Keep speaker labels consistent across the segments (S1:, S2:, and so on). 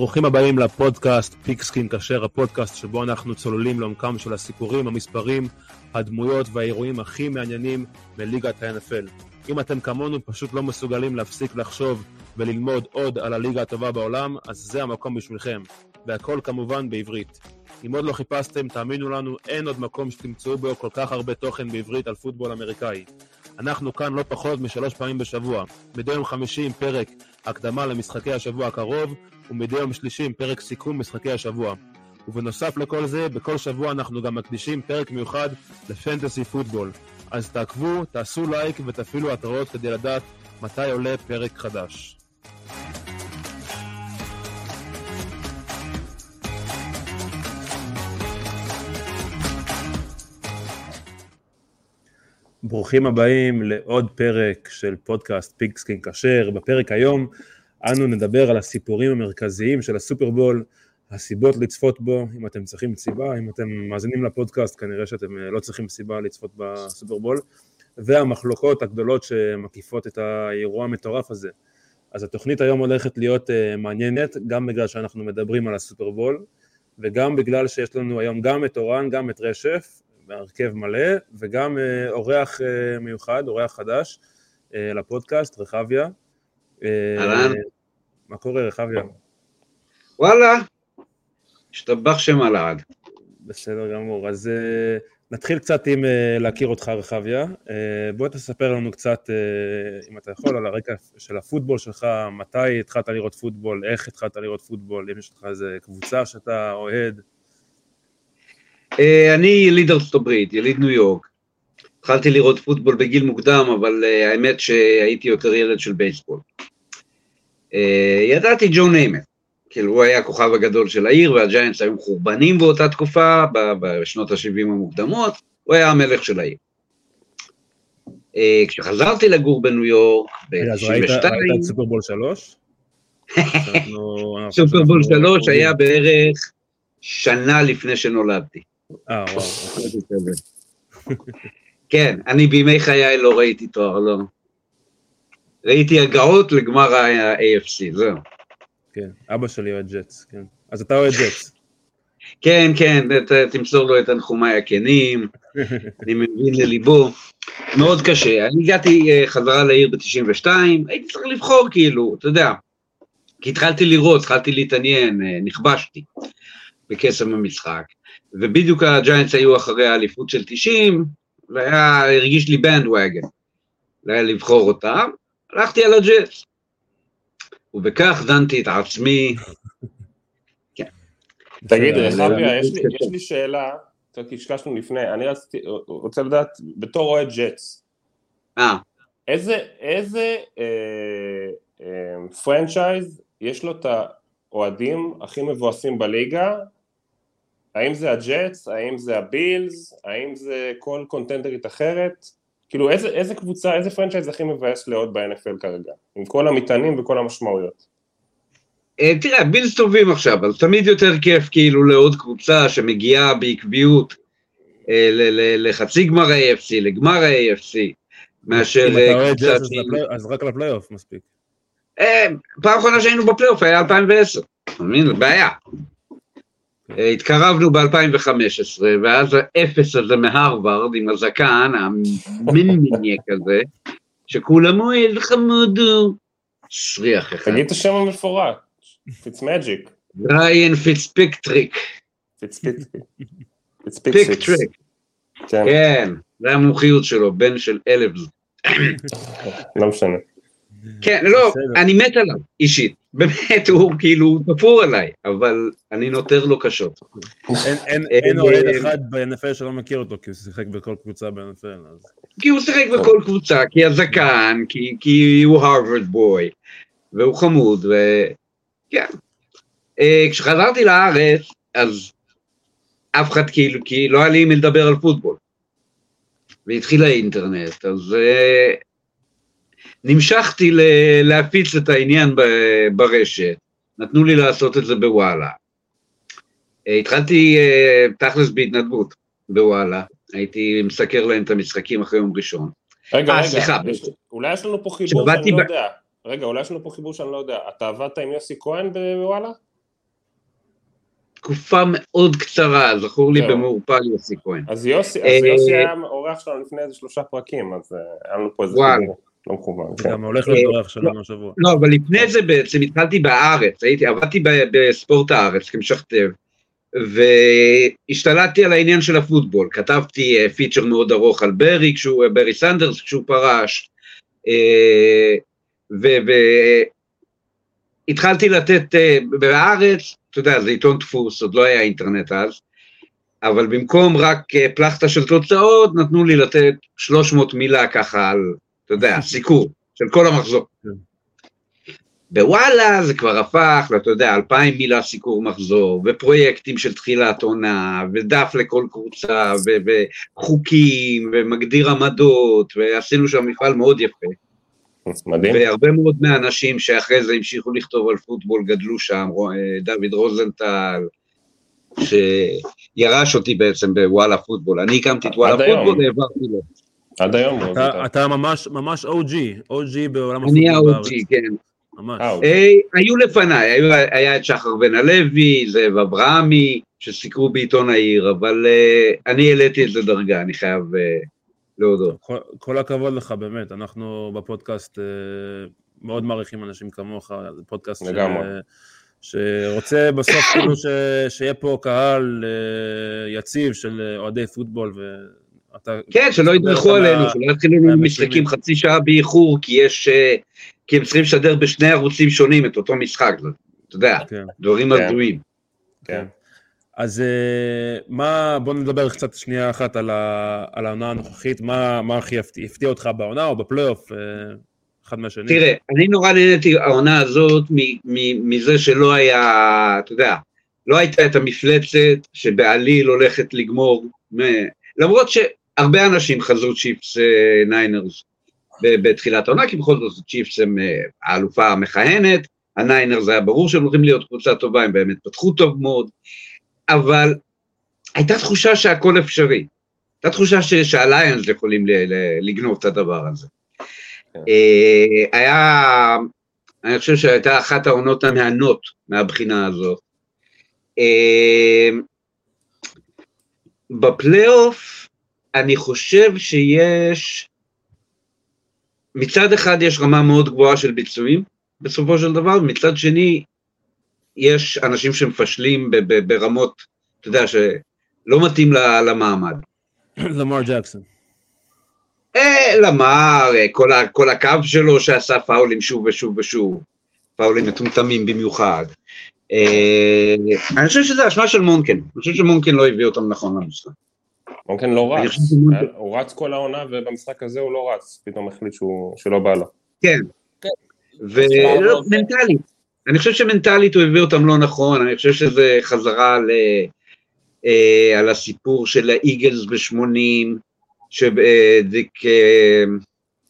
S1: ברוכים הבאים לפודקאסט פיקסקין כשר, הפודקאסט שבו אנחנו צוללים לעומקם של הסיפורים, המספרים, הדמויות והאירועים הכי מעניינים בליגת ה-NFL. אם אתם כמונו פשוט לא מסוגלים להפסיק לחשוב וללמוד עוד על הליגה הטובה בעולם, אז זה המקום בשבילכם. והכל כמובן בעברית. אם עוד לא חיפשתם, תאמינו לנו, אין עוד מקום שתמצאו בו כל כך הרבה תוכן בעברית על פוטבול אמריקאי. אנחנו כאן לא פחות משלוש פעמים בשבוע. מדי יום חמישי עם פרק הקדמה למשחקי השבוע הקרוב, ומדי יום שלישי עם פרק סיכום משחקי השבוע. ובנוסף לכל זה, בכל שבוע אנחנו גם מקדישים פרק מיוחד לפנטסי פוטבול. אז תעקבו, תעשו לייק ותפעילו התראות כדי לדעת מתי עולה פרק חדש. ברוכים הבאים לעוד פרק של פודקאסט פיגסקין כשר. בפרק היום אנו נדבר על הסיפורים המרכזיים של הסופרבול, הסיבות לצפות בו, אם אתם צריכים סיבה, אם אתם מאזינים לפודקאסט כנראה שאתם אה, לא צריכים סיבה לצפות בסופרבול, והמחלוקות הגדולות שמקיפות את האירוע המטורף הזה. אז התוכנית היום הולכת להיות uh, מעניינת, גם בגלל שאנחנו מדברים על הסופרבול, וגם בגלל שיש לנו היום גם את אורן, גם את רשף, בהרכב מלא, וגם uh, אורח uh, מיוחד, אורח חדש uh, לפודקאסט, רחביה.
S2: אהלן.
S1: מה קורה, רחביה?
S2: וואלה, השתבח שם על העד.
S1: בסדר גמור, אז uh, נתחיל קצת עם uh, להכיר אותך, רחביה. Uh, בוא תספר לנו קצת, אם אתה יכול, על הרקע של הפוטבול שלך, מתי התחלת לראות פוטבול, איך התחלת לראות פוטבול, אם יש לך איזה קבוצה שאתה אוהד.
S2: אני יליד ארצות הברית, יליד ניו יורק. התחלתי לראות פוטבול בגיל מוקדם, אבל האמת שהייתי יותר ילד של בייסבול. Uh, ידעתי ג'ו ניימט, כאילו הוא היה הכוכב הגדול של העיר, והג'יינטס היו מחורבנים באותה תקופה, בשנות ה-70 המוקדמות, הוא היה המלך של העיר. Uh, כשחזרתי לגור בניו יורק,
S1: ב-92... אז ראית את סופרבול 3?
S2: סופרבול 3 היה בערך שנה לפני שנולדתי.
S1: אה, וואו.
S2: כן, אני בימי חיי לא ראיתי תואר, לא. ראיתי הגעות לגמר ה-AFC, זהו.
S1: כן, אבא שלי אוהד ג'טס, כן. אז אתה אוהד ג'טס.
S2: כן, כן, תמסור לו את תנחומיי הכנים, אני מבין לליבו. מאוד קשה. אני הגעתי אה, חזרה לעיר ב-92, הייתי צריך לבחור כאילו, אתה יודע. כי התחלתי לראות, התחלתי להתעניין, אה, נכבשתי בקסם המשחק. ובדיוק הג'יינטס היו אחרי האליפות של 90, והיה, הרגיש לי בנדווגן, היה לבחור אותם, הלכתי על הג'טס. ובכך דנתי את עצמי.
S3: כן. תגיד, רחביה, יש לי שאלה, קצת קשקשנו לפני, אני רציתי, רוצה לדעת, בתור אוהד ג'טס,
S2: אה.
S3: איזה, איזה אה, אה, franchise יש לו את האוהדים הכי מבואסים בליגה האם זה הג'טס, האם זה הבילס, האם זה כל contender ית אחרת? כאילו איזה, איזה קבוצה, איזה franchise הכי מבאס לאהוד ב-NFL כרגע, עם כל המטענים וכל המשמעויות?
S2: אה, תראה, בילס טובים עכשיו, אבל תמיד יותר כיף כאילו לאהוד קבוצה שמגיעה בעקביות אה, לחצי גמר ה-AFC, לגמר ה-AFC, מאשר
S1: אוהד ג'אטס אז רק לפלייאוף מספיק.
S2: אה, פעם אחרונה שהיינו בפלייאוף היה 2010, אתה מבין? בעיה. התקרבנו ב-2015, ואז האפס הזה מהרווארד עם הזקן, המינמיניה כזה, שכולם אוהב חמוד הוא, שריח אחד.
S3: תגיד את השם המפורט, פיץ מג'יק.
S2: ריאן פיצפטריק. פיצפטריק. כן. כן, זה המומחיות שלו, בן של אלף.
S3: לא משנה.
S2: כן, לא, אני מת עליו, אישית. באמת, הוא כאילו תפור עליי, אבל אני נוטר לו קשות.
S1: אין אוהד אחד ב-NFL שלא מכיר אותו, כי הוא שיחק בכל קבוצה ב-NFL.
S2: כי הוא שיחק בכל קבוצה, כי הזקן, כי הוא Harvard boy, והוא חמוד, וכן. אה, כשחזרתי לארץ, אז אף אחד כאילו, כי לא היה לי מי לדבר על פוטבול. והתחיל האינטרנט, אז אה, נמשכתי להפיץ את העניין ברשת, נתנו לי לעשות את זה בוואלה. אה, התחלתי אה, תכלס בהתנדבות בוואלה, הייתי מסקר להם את המשחקים אחרי יום ראשון.
S3: רגע, 아, רגע, סליחה, אולי יש לנו פה חיבור שאני לא יודע. רגע, אולי יש לנו פה חיבור שאני לא יודע. אתה עבדת עם יוסי כהן בוואלה?
S2: תקופה מאוד קצרה, זכור לי. במעורפל יוסי כהן.
S3: אז יוסי,
S2: אה,
S3: אז יוסי היה אורח שלנו לפני איזה שלושה פרקים, אז אה, היה לנו פה איזה
S2: וואלה.
S3: לא מכוון. כן.
S1: גם הולך אורח שלנו השבוע.
S2: לא, אבל לפני זה בעצם התחלתי בארץ, הייתי, עבדתי בספורט הארץ כמשכתב, והשתלטתי על העניין של הפוטבול, כתבתי אה, פיצ'ר מאוד ארוך על ברי, כשהוא, ברי סנדרס כשהוא פרש, אה, והתחלתי לתת אה, בארץ, אתה יודע, זה עיתון דפוס, עוד לא היה אינטרנט אז, אבל במקום רק אה, פלחטה של תוצאות, נתנו לי לתת 300 מילה ככה על, אתה יודע, סיקור של כל המחזור. בוואלה זה כבר הפך, אתה יודע, אלפיים מילה סיקור מחזור, ופרויקטים של תחילת עונה, ודף לכל קבוצה, ו- וחוקים, ומגדיר עמדות, ועשינו שם מפעל מאוד יפה.
S3: מדהים.
S2: והרבה מאוד מהאנשים שאחרי זה המשיכו לכתוב על פוטבול גדלו שם, אה, דוד רוזנטל, שירש אותי בעצם בוואלה פוטבול. אני הקמתי את וואלה. פוטבול, העברתי לו.
S3: עד היום. הוא
S1: אתה-
S3: עובד.
S1: אתה ממש ממש OG, OG בעולם
S2: אני
S1: הפוטבול בארץ.
S2: ה-OG, כן.
S1: ממש.
S3: אה,
S2: אה, היו לפניי, היה את שחר בן הלוי, זאב אברהמי, שסיקרו בעיתון העיר, אבל אה, אני העליתי את זה דרגה, אני חייב אה, להודות.
S1: כל- כל הכבוד לך, באמת. אנחנו בפודקאסט מאוד מעריכים אנשים כמוך, זה פודקאסט ש-. שרוצה בסוף כאילו ש- שיהיה פה קהל יציב של אוהדי פוטבול,
S2: כן, שלא ידרכו עלינו, שלא יתחילו
S1: מהמצוינים.
S2: משחקים חצי שעה באיחור, כי יש... אה, כי הם צריכים לשדר בשני ערוצים שונים את אותו משחק, אתה יודע,
S1: כן.
S2: דברים
S3: כן.
S2: הזויים.
S3: כן.
S1: אז אה, מה, בוא נדבר קצת שנייה אחת על, ה, על העונה הנוכחית, מה, מה הכי הפתיע, הפתיע אותך בעונה או בפלייאוף, אה, אחד מהשני?
S2: תראה, אני נורא נהניתי העונה הזאת מ- מ- מזה שלא היה, אתה יודע, לא הייתה את המפלצת שבעליל הולכת לגמור, מ- למרות שהרבה אנשים חזו צ'יפס אה, ניינרס בתחילת העונה, כי בכל זאת צ'יפס הם אה, האלופה המכהנת, הניינרס היה ברור שהם הולכים להיות קבוצה טובה, הם באמת פתחו טוב מאוד, אבל הייתה תחושה שהכל אפשרי. הייתה תחושה שהליינס יכולים לגנוב את הדבר הזה. אה, היה, אני חושב שהייתה אחת העונות המהנות מהבחינה הזאת. אה, בפלייאוף, אני חושב שיש, מצד אחד יש רמה מאוד גבוהה של ביצועים, בסופו של דבר, מצד שני, יש אנשים שמפשלים ברמות, אתה יודע, שלא מתאים למעמד.
S1: למר ג'קסון.
S2: אה, למר, אה, כל, כל הקו שלו שעשה פאולים שוב ושוב ושוב, פאולים מטומטמים במיוחד. אה, אני חושב שזה אשמה של מונקן, אני חושב שמונקן לא הביא אותם נכון למשחק.
S3: מונקן לא רץ, היה- הוא רץ כל העונה ובמשחק הזה הוא לא רץ, פתאום החליט שהוא- שלא בא לו.
S2: כן. ומנטלית, אני חושב שמנטלית הוא הביא אותם לא נכון, אני חושב שזה חזרה ל, אה, על הסיפור של האיגלס ב-80, שדיק, אה,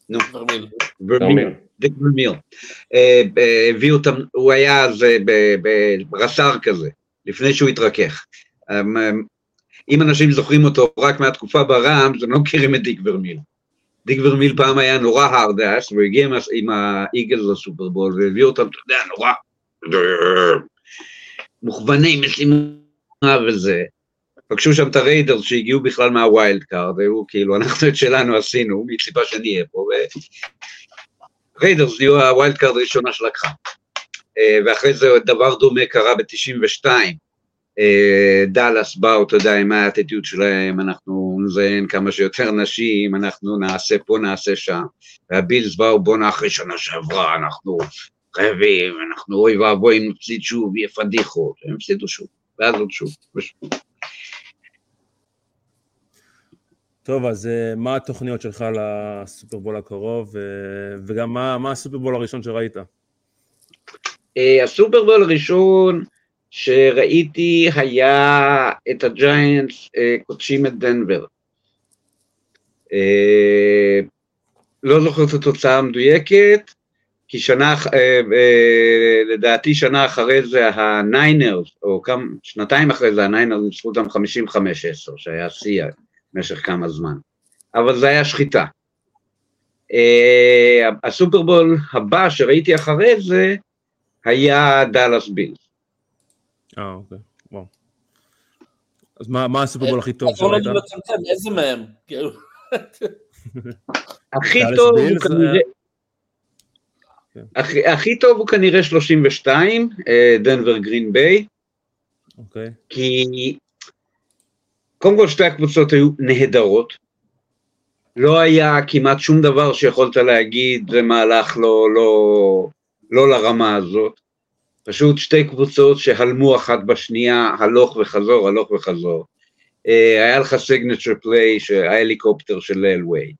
S2: נו,
S4: ורמיל.
S2: דיק ורמיל. אה, אה, הביא אותם, הוא היה אז אה, ב- ב- ברס"ר כזה, לפני שהוא התרכך. אם אנשים זוכרים אותו רק מהתקופה בראמס, הם לא מכירים את דיק ורמיל. דיק ורמיל פעם היה נורא hard-ass, והוא הגיע עם האיגלס לסופרבול, והביא אותם, אתה יודע, נורא מוכווני משימה וזה. פגשו שם את הריידרס שהגיעו בכלל מה wild card, היו כאילו, אנחנו את שלנו עשינו, מי ציפה שאני אהיה פה, ריידרס נהיו ה wild card הראשונה שלקחה. אה, ואחרי זה דבר דומה קרה ב-92. דאלאס באו, אתה יודע, עם האטיטיוד שלהם, אנחנו נזיין כמה שיותר נשים, אנחנו נעשה פה, נעשה שם. והבילס באו, בואנה אחרי שנה שעברה, אנחנו חייבים, אנחנו אוי ואבוי אם נפסיד שוב, יהיה פדיחות. הם הפסידו שוב, ואז עוד שוב. ושוב.
S1: טוב, אז אה, מה התוכניות שלך לסופרבול הקרוב, אה, וגם מה, מה הסופרבול הראשון שראית?
S2: אה, הסופרבול הראשון שראיתי היה את הג'יינטס אה, כותשים את דנבר. אה, לא זוכר את התוצאה המדויקת, כי שנה, אה, אה, לדעתי שנה אחרי זה הניינרס, או כמה, שנתיים אחרי זה הניינרס ניצחו אותם 55-10, שהיה שיא במשך כמה זמן. אבל זה היה שחיטה. אה, הסופרבול הבא שראיתי אחרי זה, היה דאלאס בילס.
S1: אה, אוקיי, וואו. אז מה מה הסופרבול הכי טוב?
S4: לנו לצמצם, איזה מהם? כאילו,
S2: הכי
S1: דאלאס
S2: טוב הוא כנראה... הכי- הכי טוב הוא כנראה 32, אה, דנבר גרין ביי,
S1: אוקיי.
S2: כי קודם כל שתי הקבוצות היו נהדרות. לא היה כמעט שום דבר שיכולת להגיד זה מהלך לא, לא, לא לרמה הזאת. פשוט שתי קבוצות שהלמו אחת בשנייה, הלוך וחזור, הלוך וחזור. אה, היה לך סיגנצ'ר פליי, ההליקופטר של אלווי.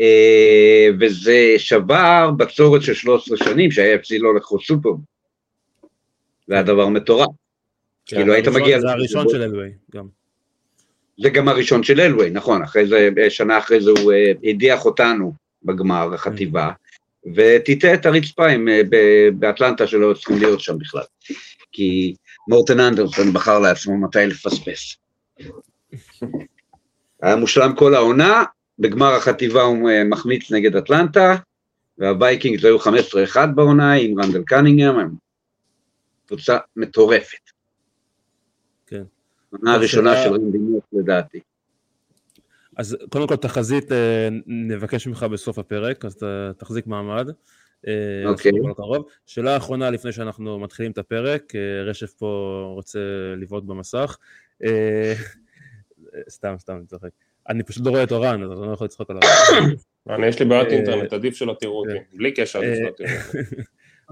S2: אה, וזה שבר בצורת של 13 שנים שה-AFC לא לקחו סופרבול. זה היה דבר מטורף.
S1: כן,
S2: כאילו, היית מגיע
S1: זה. הראשון של אלווי, גם.
S2: זה גם הראשון של אלווי, נכון, אחרי זה, שנה אחרי זה הוא אה, הדיח אותנו בגמר החטיבה, וטיטא את הרצפה עם, אה, באטלנטה שלא צריכים להיות שם בכלל, כי מורטן אנדרסון בחר לעצמו מתי לפספס. היה מושלם כל העונה, בגמר החטיבה הוא אה, מחמיץ נגד אטלנטה, והווייקינגס היו 15-1 בעונה עם רנדל קנינגהם, הם קבוצה מטורפת.
S1: כן.
S2: העונה הראשונה של מוס לדעתי.
S1: אז קודם כל תחזית אה, נבקש ממך בסוף הפרק, אז תחזיק מעמד. אה,
S2: אוקיי.
S1: שאלה אחרונה לפני שאנחנו מתחילים את הפרק, אה, רשף פה רוצה לבעוט במסך. סתם, סתם, אני צוחק. אני פשוט לא רואה את אורן, אז אני לא יכול לצחוק עליו.
S3: אני, יש לי בעיות אינטרנט, עדיף שלא תראו אותי.
S1: כן.
S3: בלי קשר, עדיף שלא תראו אותי.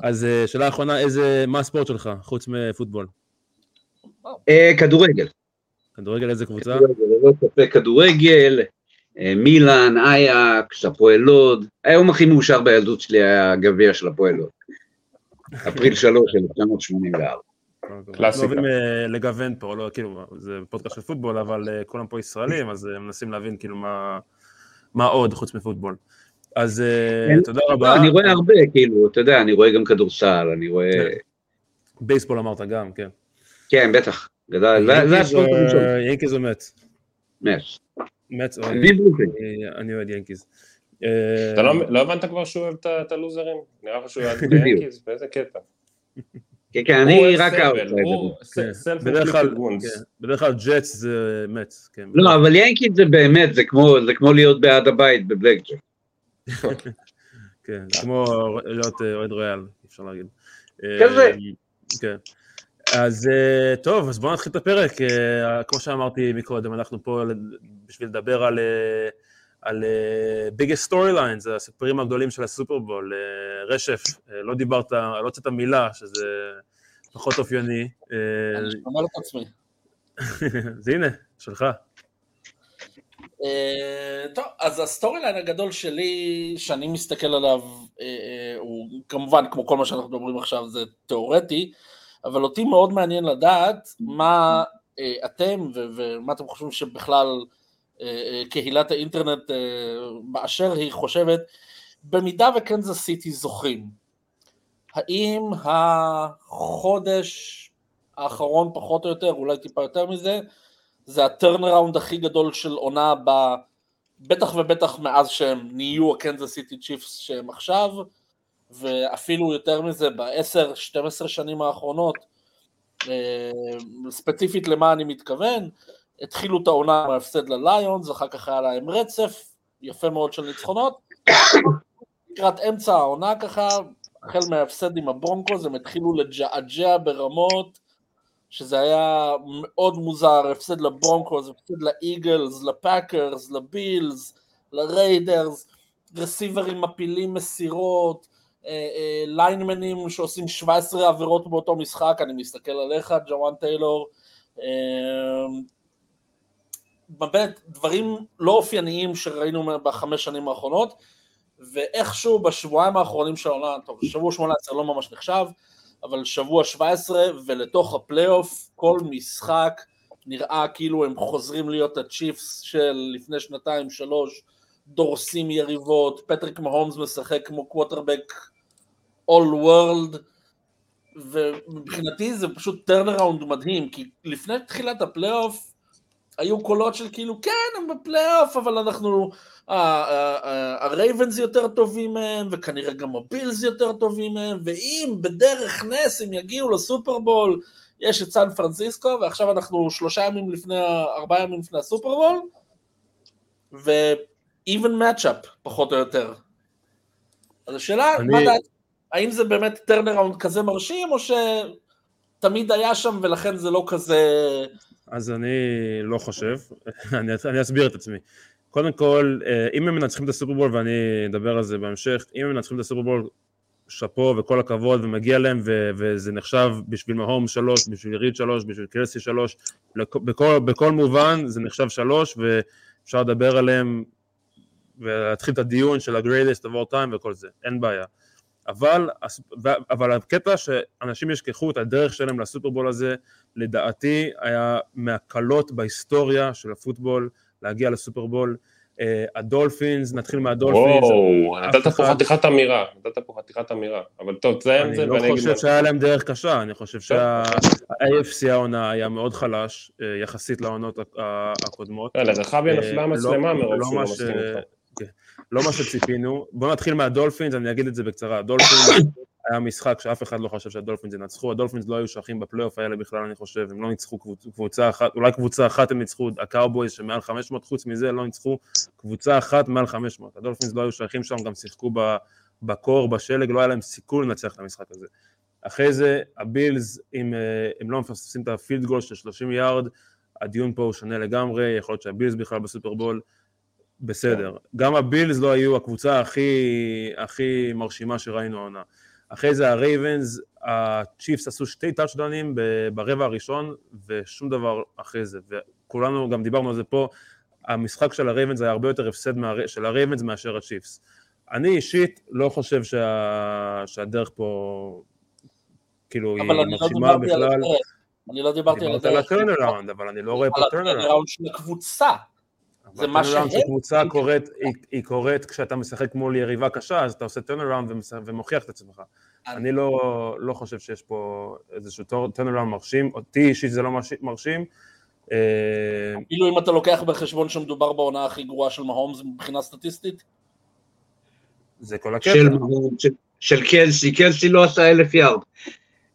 S1: אז שאלה אחרונה, איזה, מה הספורט שלך, חוץ מפוטבול?
S2: כדורגל.
S1: כדורגל איזה קבוצה?
S2: כדורגל, ללא ספק כדורגל, אה, מילאן, אייקס, הפועל לוד. היום הכי מאושר בילדות שלי היה הגביע של הפועל לוד. אפריל 3, 1984.
S3: קלאסיקה.
S1: אנחנו אוהבים אה, לגוון פה, לא, כאילו, זה פודקאסט של פוטבול, אבל אה, כולם פה ישראלים, אז מנסים להבין כאילו מה, מה עוד חוץ מפוטבול. אז. תודה
S2: לא,
S1: רבה.
S2: אני רואה הרבה, כאילו, אתה יודע, אני רואה גם כדורסל, אני רואה...
S1: כן. בייסבול אמרת גם, כן.
S2: כן, בטח. גדל, זה-
S1: ינקיז
S2: הספורט הראשון.
S1: ינקיז או מצ?
S2: מץ.
S1: מצ או...
S2: אני
S1: אוהד ינקיז. אה,
S3: אתה לא לא הבנת כבר שהוא אוהב את את הלוזרים? נראה לך שהוא יעד
S2: בדיוק.
S3: ביאנקיז? באיזה קטע?
S2: כן, כן, אני
S3: אוהב
S2: רק.
S3: הוא
S1: כן. בדרך כלל. כן, בדרך כלל ג'טס זה מצ, כן.
S2: לא, אבל ינקיד זה באמת, זה כמו זה כמו להיות בעד הבית בבלק ג'ק.
S1: כן, כמו להיות אה, אוהד ריאל, אפשר להגיד.
S2: כזה.
S1: אה, כן. אז אה, טוב, אז בואו נתחיל את הפרק. אה, כמו שאמרתי מקודם, אנחנו פה בשביל לדבר על, אה, על storylines, הסיפורים הגדולים של הסופרבול. רשף, לא דיברת, לא הוצאת מילה, שזה פחות אופייני.
S4: אני שומר את עצמי.
S1: אז הנה, שלך.
S4: טוב, אז ה storyline הגדול שלי, שאני מסתכל עליו, הוא כמובן, כמו כל מה שאנחנו מדברים עכשיו, זה תיאורטי, אבל אותי מאוד מעניין לדעת מה אה, אתם ומה אתם חושבים שבכלל אה, אה, קהילת האינטרנט באשר היא חושבת, במידה וקנזס סיטי זוכים, האם החודש האחרון פחות או יותר, אולי טיפה יותר מזה, זה הטרנראונד הכי גדול של עונה ב... בטח ובטח מאז שהם נהיו הקנזס סיטי צ'יפס שהם עכשיו, ואפילו יותר מזה ב-10-12 שנים האחרונות, אה, ספציפית למה אני מתכוון, התחילו את העונה מההפסד לליונס, אחר כך היה להם רצף, יפה מאוד של ניצחונות, לקראת אמצע העונה ככה, החל מההפסד עם הברונקוס, הם התחילו לג'עג'ע ברמות, שזה היה מאוד מוזר, הפסד לברונקוס, הפסד לאיגלס, לפאקרס, לבילס, לריידרס, רסיברים מפילים מסירות, ליינמנים שעושים 17 עבירות באותו משחק, אני מסתכל עליך, ג'וואן טיילור, אה, באמת, דברים לא אופייניים שראינו בחמש שנים האחרונות, ואיכשהו בשבועיים האחרונים של העונה, טוב, שבוע 18 לא ממש נחשב, אבל שבוע 17 ולתוך הפלייאוף, כל משחק נראה כאילו הם חוזרים להיות הצ'יפס של לפני שנתיים, שלוש, דורסים יריבות, פטריק מהומס משחק כמו quarterback all world, ומבחינתי זה פשוט turnaround מדהים, כי לפני תחילת הפלייאוף היו קולות של כאילו, כן, הם בפלייאוף, אבל אנחנו, הרייבנס יותר טובים מהם, וכנראה גם הבילס יותר טובים מהם, ואם בדרך נס הם יגיעו לסופרבול, יש את סן פרנסיסקו, ועכשיו אנחנו שלושה ימים לפני, ארבעה ימים לפני הסופרבול, ו-even matchup, פחות או יותר. אז השאלה,
S1: אני-
S4: מה דעת, האם זה באמת turnaround כזה מרשים, או שתמיד היה שם ולכן זה לא כזה...
S1: אז אני לא חושב, אני, אני אסביר את עצמי. קודם כל, אה, אם הם מנצחים את הסופרבול, ואני אדבר על זה בהמשך, אם הם מנצחים את הסופרבול, שאפו וכל הכבוד, ומגיע להם, ו- וזה נחשב בשביל מהומס שלוש, בשביל ריד שלוש, בשביל קלסי שלוש, בכל, בכל מובן זה נחשב שלוש, ואפשר לדבר עליהם, ולהתחיל את הדיון של ה-greatest of all time וכל זה, אין בעיה. אבל, אבל הקטע שאנשים ישכחו את הדרך שלהם לסופרבול הזה, לדעתי היה מהקלות בהיסטוריה של הפוטבול להגיע לסופרבול. אה, הדולפינס, נתחיל מהדולפינס.
S3: וואו, נתת פה חתיכת אמירה, נתת פה חתיכת אמירה, אבל טוב, תסיים את זה
S1: אני לא חושב שהיה להם דרך קשה, אני חושב שה-AFC העונה היה מאוד חלש אה, יחסית לעונות הקודמות.
S3: לרחביה
S1: אה,
S3: נפלה
S1: לא-
S3: מצלמה מרוב
S1: לא
S3: שהוא לא מסכים איתך.
S1: כן, לא מה שציפינו. בואו נתחיל מהדולפינס, אני אגיד את זה בקצרה. הדולפינס היה משחק שאף אחד לא חשב שהדולפינס ינצחו, הדולפינס לא היו שייכים בפלייאוף האלה בכלל, אני חושב, הם לא ניצחו קבוצ- קבוצה אחת, אולי קבוצה אחת הם ניצחו, הקאובויז שמעל 500, חוץ מזה לא ניצחו קבוצה אחת מעל 500. הדולפינס לא היו שייכים שם, גם שיחקו בקור, בשלג, לא היה להם סיכוי לנצח את המשחק הזה. אחרי זה, הבילס, אם אה, הם לא מפספסים את ה field goal של 30 יארד, הדיון פה הוא שונה לגמרי, יכול להיות שהבילס בכלל בסופרבול, בסדר. גם הבילס לא היו הקבוצה הכי, הכי מרשימה שראינו העונה. אחרי זה הרייבנס, הצ'יפס עשו שתי טאצ'דאונים ברבע הראשון, ושום דבר אחרי זה. וכולנו גם דיברנו על זה פה, המשחק של הרייבנס היה הרבה יותר הפסד מה, של הרייבנס מאשר הצ'יפס. אני אישית לא חושב שה, שהדרך פה, כאילו,
S4: אבל
S1: היא
S4: לא
S1: מרשימה בכלל.
S4: הדרך. אני לא דיברתי על
S1: דיברת על
S4: הדרך.
S1: ה turnaround, אבל אני לא רואה פה
S4: turnaround. של הקבוצה. זה מה שהם-
S1: שקבוצה קורית, היא, היא קורית כשאתה משחק מול יריבה קשה, אז אתה עושה turnaround ומוכיח את עצמך.
S4: אני-
S1: לא, לא חושב שיש פה איזשהו turnaround מרשים, אותי אישית זה לא מרש- מרשים. אה,
S4: אפילו אם אתה לוקח בחשבון שמדובר בעונה הכי גרועה של מהומס מבחינה סטטיסטית,
S1: זה כל הקטע.
S2: של, של, של קלסי, קלסי לא עשה אלף יארד.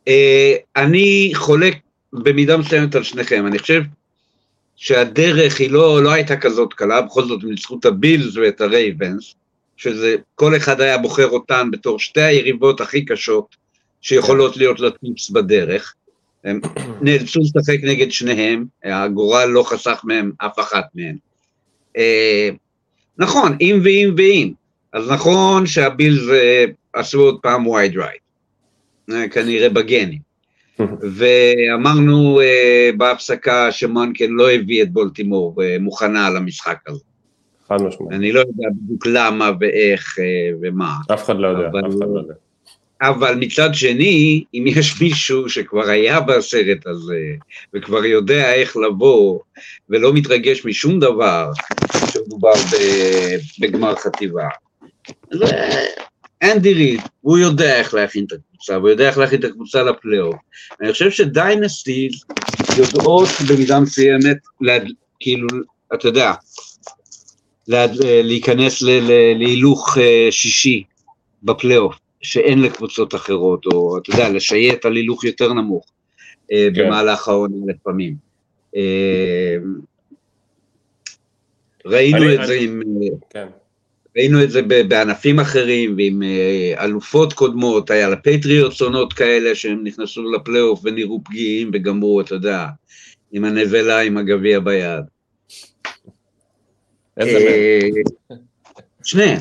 S2: אה, אני חולק במידה מסוימת על שניכם, אני חושב שהדרך היא לא, לא הייתה כזאת קלה, בכל זאת הם ניצחו את הבילס ואת הרייבנס, שזה, כל אחד היה בוחר אותן בתור שתי היריבות הכי קשות שיכולות להיות לטיפס בדרך. הם נאלצו לשחק נגד שניהם, הגורל לא חסך מהם אף אחת מהם. אה, נכון, אם ואם ואם. אז נכון שהבילס אה, עשו עוד פעם wide right, אה, כנראה בגנים. ואמרנו אה, בהפסקה שמנקן לא הביא את בולטימור אה, מוכנה למשחק הזה.
S3: חד משמעית.
S2: אני לא יודע בדיוק למה ואיך אה, ומה.
S3: אף אחד לא יודע,
S2: אבל-
S3: אף אחד לא יודע.
S2: אבל מצד שני, אם יש מישהו שכבר היה בסרט הזה, וכבר יודע איך לבוא, ולא מתרגש משום דבר, כשמדובר בגמר חטיבה, אנדי ריד, הוא יודע איך להכין את הקבוצה, הוא יודע איך להכין את הקבוצה לפלייאוף. אני חושב שדיינסטיז יודעות במידה מסוימת, כאילו, אתה יודע, לה, להיכנס ל- ל- להילוך אה, שישי בפלייאוף. שאין לקבוצות אחרות, או אתה יודע, לשייט על הילוך יותר נמוך אה,
S3: כן.
S2: במהלך העונה לפעמים. אה, ראינו
S3: אני-
S2: את זה
S3: אני-
S2: עם... אה,
S3: כן.
S2: ראינו את זה בענפים אחרים, ועם אה, אלופות קודמות, היה לפטריוטס עונות כאלה שהם נכנסו לפלייאוף ונראו פגיעים וגמרו, אתה יודע, עם הנבלה עם הגביע ביד. אה, שניהם,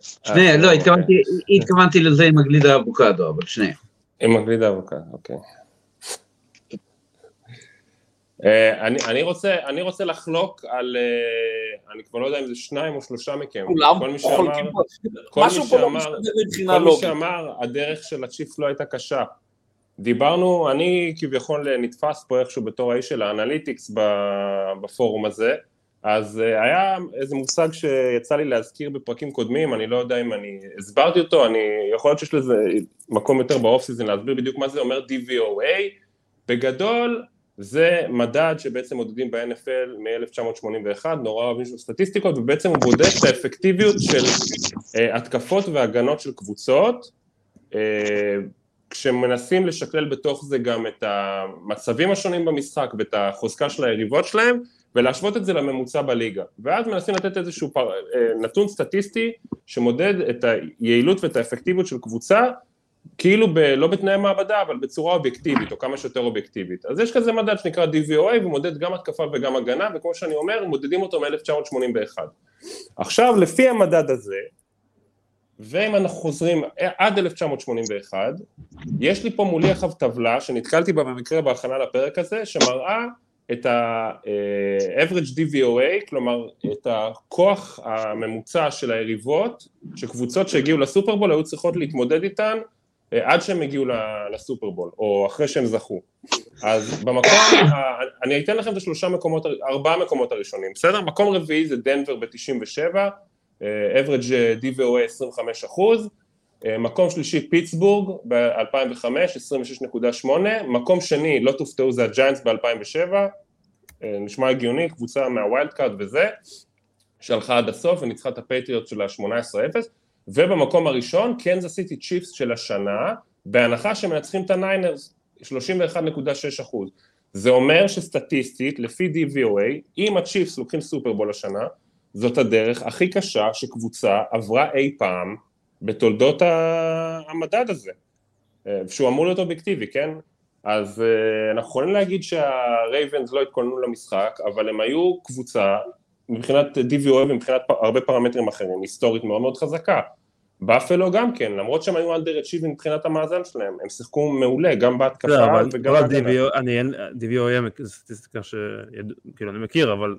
S2: שניהם, לא, התכוונתי התכוונתי לזה עם הגלידה האבוקדו, אבל שניהם.
S3: עם הגלידה ארוכה, אוקיי. אה, אני, אני, רוצה, אני רוצה לחלוק על, אה, אני כבר לא יודע אם זה שניים או שלושה מכם,
S4: כולם
S3: כל מי
S4: חולקים
S3: שאמר,
S4: פה,
S3: כל מי
S4: משהו פה לא מסתדר מבחינה
S3: כל מי
S4: לוגית.
S3: שאמר הדרך של הצ'יפס לא הייתה קשה. דיברנו, אני כביכול נתפס פה איכשהו בתור האיש של האנליטיקס בפורום הזה, אז אה, היה איזה מושג שיצא לי להזכיר בפרקים קודמים, אני לא יודע אם אני הסברתי אותו, אני, יכול להיות שיש לזה מקום יותר באוף season להסביר בדיוק מה זה אומר DVOA, בגדול זה מדד שבעצם מודדים ב-NFL מ-1981, נורא אוהבים של סטטיסטיקות, ובעצם הוא בודק את האפקטיביות של אה, התקפות והגנות של קבוצות, אה, כשמנסים לשקלל בתוך זה גם את המצבים השונים במשחק ואת החוזקה של היריבות שלהם, ולהשוות את זה לממוצע בליגה. ואז מנסים לתת איזשהו פר... אה, נתון סטטיסטי שמודד את היעילות ואת האפקטיביות של קבוצה, כאילו ב... לא בתנאי מעבדה, אבל בצורה אובייקטיבית, או כמה שיותר אובייקטיבית. אז יש כזה מדד שנקרא DVOA, והוא מודד גם התקפה וגם הגנה, וכמו שאני אומר, מודדים אותו מ-1981. עכשיו, לפי המדד הזה, ואם אנחנו חוזרים עד 1981, יש לי פה מולי עכשיו טבלה שנתקלתי בה במקרה בהכנה לפרק הזה, שמראה את ה-average DVOA, כלומר את הכוח הממוצע של היריבות, שקבוצות שהגיעו לסופרבול היו צריכות להתמודד איתן אה, עד שהם הגיעו לסופרבול, או אחרי שהם זכו. אז במקום, אני אתן לכם את השלושה מקומות, ארבעה מקומות הראשונים, בסדר? מקום רביעי זה דנבר ב-97, average DVOA 25 אחוז, אה, מקום שלישי פיטסבורג ב-2005, 26.8, מקום שני, לא תופתעו, זה הג'יינטס ב-2007, אה, נשמע הגיוני, קבוצה מה wild card וזה, שהלכה עד הסוף וניצחה את הפטריוטס של ה-18-0, ובמקום הראשון, קנזס סיטי צ'יפס של השנה, בהנחה שמנצחים את הניינרס, 31.6 אחוז. זה אומר שסטטיסטית, לפי DVOA, אם הצ'יפס לוקחים סופרבול השנה, זאת הדרך הכי קשה שקבוצה עברה אי פעם בתולדות המדד הזה, אה, שהוא אמור להיות אובייקטיבי, כן? אז uh, אנחנו יכולים להגיד שהרייבנס לא התכוננו למשחק, אבל הם היו קבוצה מבחינת DVOA ומבחינת הרבה פרמטרים אחרים, היסטורית מאוד מאוד חזקה. באפלו גם כן, למרות שהם היו אנדר אצ'יב מבחינת המאזן שלהם, הם שיחקו מעולה, גם בהתקפה
S1: לא,
S3: וגם בהגנה.
S1: אני אין, DVOA זה סטטיסטיקה שכאילו אני מכיר, אבל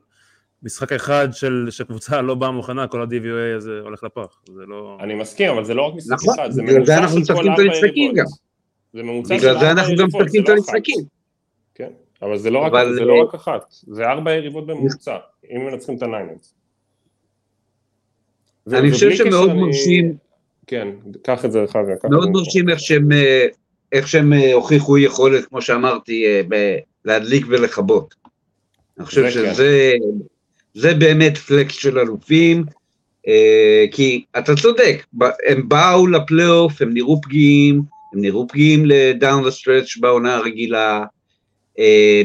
S1: משחק אחד של, שקבוצה לא באה מוכנה, כל ה-DVOA הזה הולך לפח, זה לא...
S3: אני מסכים, אבל זה לא רק משחק
S2: נכון,
S3: אחד, זה ממוצע
S2: אנחנו
S3: של כל
S2: משחקים את
S3: ארבע. יריבות. זה ממוצע של
S2: בגלל זה אנחנו גם משחקים את
S3: לא.
S2: המשחקים.
S3: כן, אבל זה לא רק-
S2: אבל-
S3: זה לא רק אחת, זה ארבע יריבות בממוצע, אם מנצחים את הניינרס.
S2: אני חושב שמאוד
S3: אני-
S2: מרשים,
S3: כן, קח את זה חוויה. קח את
S2: מאוד. מרשים איך שהם, אה, איך שהם אה, הוכיחו יכולת, כמו שאמרתי, אה, ב- להדליק ולכבות. אני חושב
S3: כן.
S2: שזה זה באמת flex של אלופים, אה, כי אתה צודק, הם באו לפלייאוף, הם נראו פגיעים, הם נראו פגיעים ל down the stretch בעונה הרגילה, אה,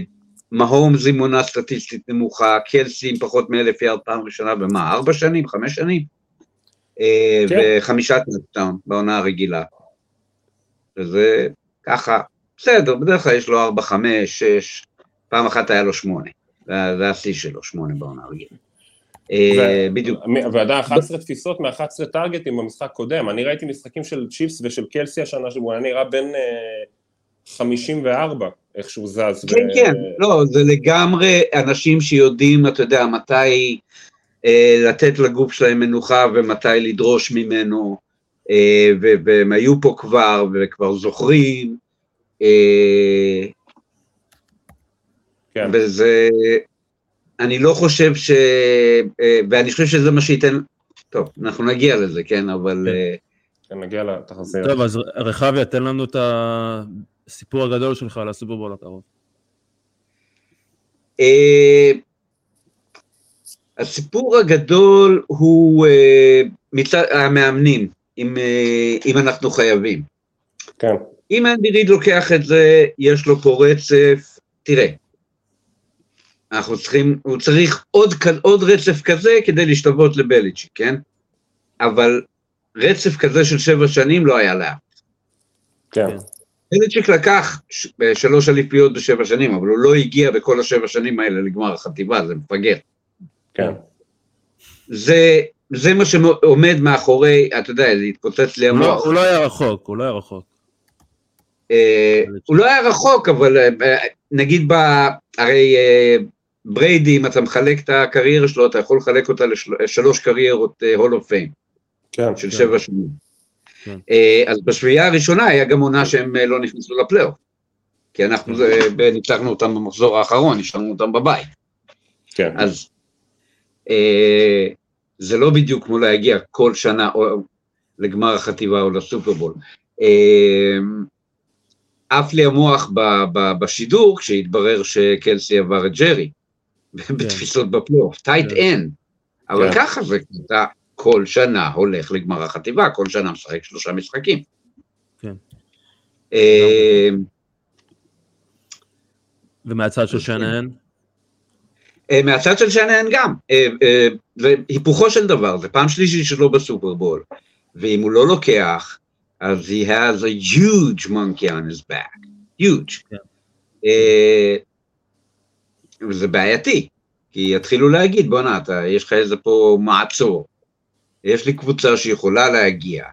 S2: מהומס עם עונה סטטיסטית נמוכה, קלסי עם פחות מאלף יארד פעם ראשונה במה, ארבע שנים, חמש שנים? אה,
S3: כן.
S2: וחמישה touchdown בעונה הרגילה. וזה ככה, בסדר, בדרך כלל יש לו ארבע, חמש, שש, פעם אחת היה לו שמונה. זה השיא שלו, שמונה בעונה הרגילה. אה, בדיוק.
S3: ועדיין 11 תפיסות מ-11 טארגטים במשחק קודם, אני ראיתי משחקים של צ'יפס ושל קלסי השנה שהוא היה נראה בין אה, 54, איך שהוא זז.
S2: כן,
S3: ו-
S2: כן, לא, זה לגמרי אנשים שיודעים, אתה יודע, מתי אה, לתת לגוף שלהם מנוחה ומתי לדרוש ממנו, אה, ו- והם היו פה כבר, וכבר זוכרים, אה,
S3: כן.
S2: וזה, אני לא חושב ש... אה, ואני חושב שזה מה שייתן, טוב, אנחנו נגיע לזה, כן, אבל...
S1: כן.
S2: אה,
S3: כן, נגיע לתחזית.
S1: טוב, אז רחביה, תן לנו את הסיפור הגדול שלך על הסופרבול הקרוב.
S2: אה, הסיפור הגדול הוא אה, מצד המאמנים, אם, אה, אם אנחנו חייבים.
S3: כן,
S2: אם אנדי ריד לוקח את זה, יש לו פה רצף, תראה, אנחנו צריכים, הוא צריך עוד, עוד רצף כזה כדי להשתוות לבליצ'י, כן? אבל רצף כזה של שבע שנים לא היה לה.
S3: כן,
S2: בליצ'יק לקח ש- שלוש אליפיות בשבע שנים, אבל הוא לא הגיע בכל השבע שנים האלה לגמר החטיבה, זה מפגר.
S3: כן.
S2: זה, זה מה שעומד מאחורי, אתה יודע, זה התפוצץ לי
S1: הוא לא-
S2: המוח.
S1: הוא לא היה רחוק, הוא לא היה רחוק.
S2: אה, הוא לא היה רחוק, אבל אה, נגיד, ב, הרי אה, בריידי, אם אתה מחלק את הקריירה שלו, אתה יכול לחלק אותה לשלוש קריירות hall of fame
S3: כן,
S2: של
S1: כן.
S2: שבע שנים.
S1: כן.
S2: אה, אז בשביעייה הראשונה היה גם עונה שהם אה, לא נכנסו לפלייאוף. כי אנחנו אה, ניצחנו אותם במחזור האחרון, השארנו אותם בבית.
S3: כן,
S2: אז אה, זה לא בדיוק כמו להגיע כל שנה או לגמר החטיבה או לסופרבול. אה, עף לי המוח ב, ב, בשידור כשהתברר שקלסי עבר את ג'רי בתפיסות בפלייאוף, tight
S1: כן.
S2: end. אבל
S3: כן.
S2: ככה זה, אתה כל שנה הולך לגמר החטיבה, כל שנה משחק שלושה משחקים.
S1: כן.
S2: אה,
S1: ומהצד של שנהן?
S2: אה, מהצד של שנהן גם, אה, אה, זה היפוכו של דבר, זה פעם שלישית שלו בסופרבול, ואם הוא לא לוקח, אז he has a huge monkey on his back, huge.
S1: כן.
S2: וזה בעייתי, כי יתחילו להגיד, בואנה, יש לך איזה פה מעצור, יש לי קבוצה שיכולה להגיע,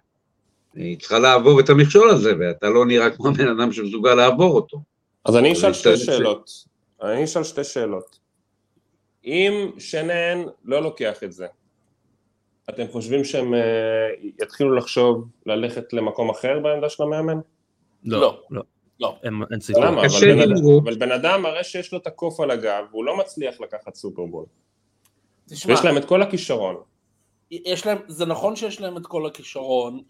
S2: היא צריכה לעבור את המכשול הזה, ואתה לא נראה כמו בן אדם שמסוגל לעבור אותו.
S3: אז אני אשאל שתי שאלות. אני אשאל שתי שאלות. אם שנן לא לוקח את זה, אתם חושבים שהם אה, יתחילו לחשוב ללכת למקום אחר בעמדה של המאמן?
S4: לא.
S1: לא.
S4: לא.
S1: אין אין סיכוי.
S3: למה? אבל בן אדם-
S2: לראות.
S3: אבל בן אדם מראה שיש לו את הקוף על הגב, והוא לא מצליח לקחת סופרבול. ויש להם את כל הכישרון.
S4: יש להם, זה נכון שיש להם את כל הכישרון,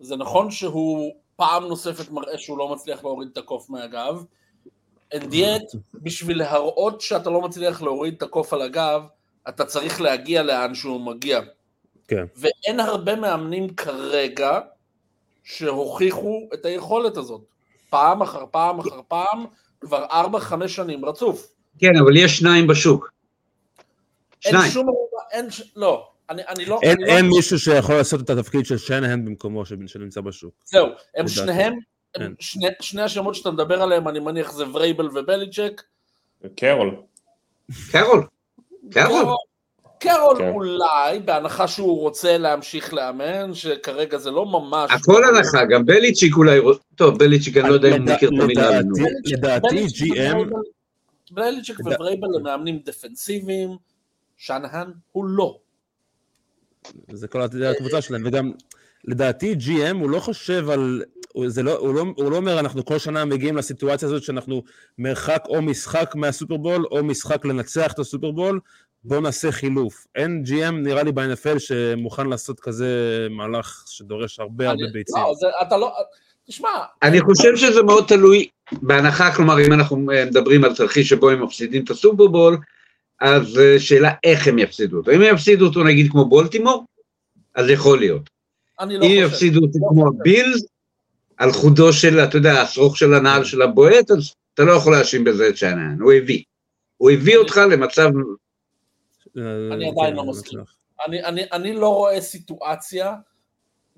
S4: זה נכון שהוא פעם נוספת מראה שהוא לא מצליח להוריד את הקוף מהגב, and yet, בשביל להראות שאתה לא מצליח להוריד את הקוף על הגב, אתה צריך להגיע לאן שהוא מגיע.
S1: כן.
S4: ואין הרבה מאמנים כרגע שהוכיחו את היכולת הזאת. פעם אחר פעם אחר פעם, כבר ארבע, חמש שנים רצוף.
S2: כן, אבל יש שניים בשוק.
S4: אין
S2: שניים.
S4: שום ערובה, אין, ש- לא, אני, אני לא,
S1: אין
S4: אני לא
S1: אין מישהו שיכול לעשות את התפקיד של שנהן במקומו שנמצא בשוק.
S4: זהו, הם. שניהם,
S1: כן.
S4: הם שני, שני השמות שאתה מדבר עליהם, אני מניח זה ורייבל ובליצ'ק.
S3: קרול.
S2: קרול. קרול.
S4: קרול
S3: כן.
S4: אולי, בהנחה שהוא רוצה להמשיך לאמן, שכרגע זה לא ממש...
S2: הכל הנחה, גם בליצ'יק אולי, טוב, בליצ'יק אני לא יודע אם
S1: לד-
S2: מכיר את המילה.
S1: לדעתי- GM לדע-
S4: וברייבל הם מאמנים דפנסיביים, שנהן הוא לא.
S1: זה כל זה הקבוצה שלהם, וגם לדעתי GM הוא לא חושב על, הוא, זה לא, הוא, לא, הוא לא אומר אנחנו כל שנה מגיעים לסיטואציה הזאת שאנחנו מרחק או משחק מהסופרבול או משחק לנצח את הסופרבול, בואו נעשה חילוף. אין GM נראה לי ב-NFL שמוכן לעשות כזה מהלך שדורש הרבה הרבה
S4: אני-
S1: ביצים.
S4: לא, זה, אתה לא... תשמע,
S2: אני חושב שזה מאוד תלוי בהנחה, כלומר, אם אנחנו אה, מדברים על תרחיש שבו הם מפסידים את הסופרבול, אז אה, שאלה איך הם יפסידו אותו. אם הם יפסידו אותו נגיד כמו בולטימור, אז יכול להיות.
S4: אני לא
S2: אם
S4: חושב.
S2: יפסידו אותו
S4: לא
S2: כמו. הבילס, על חודו של, אתה יודע, השרוך של הנעל של הבועט, אז אתה לא יכול להאשים בזה את שיינן, הוא הביא. הוא הביא אותך למצב,
S1: אה,
S4: אני
S1: כן,
S4: עדיין לא מסכים.
S1: בטוח.
S4: אני, אני, אני לא רואה סיטואציה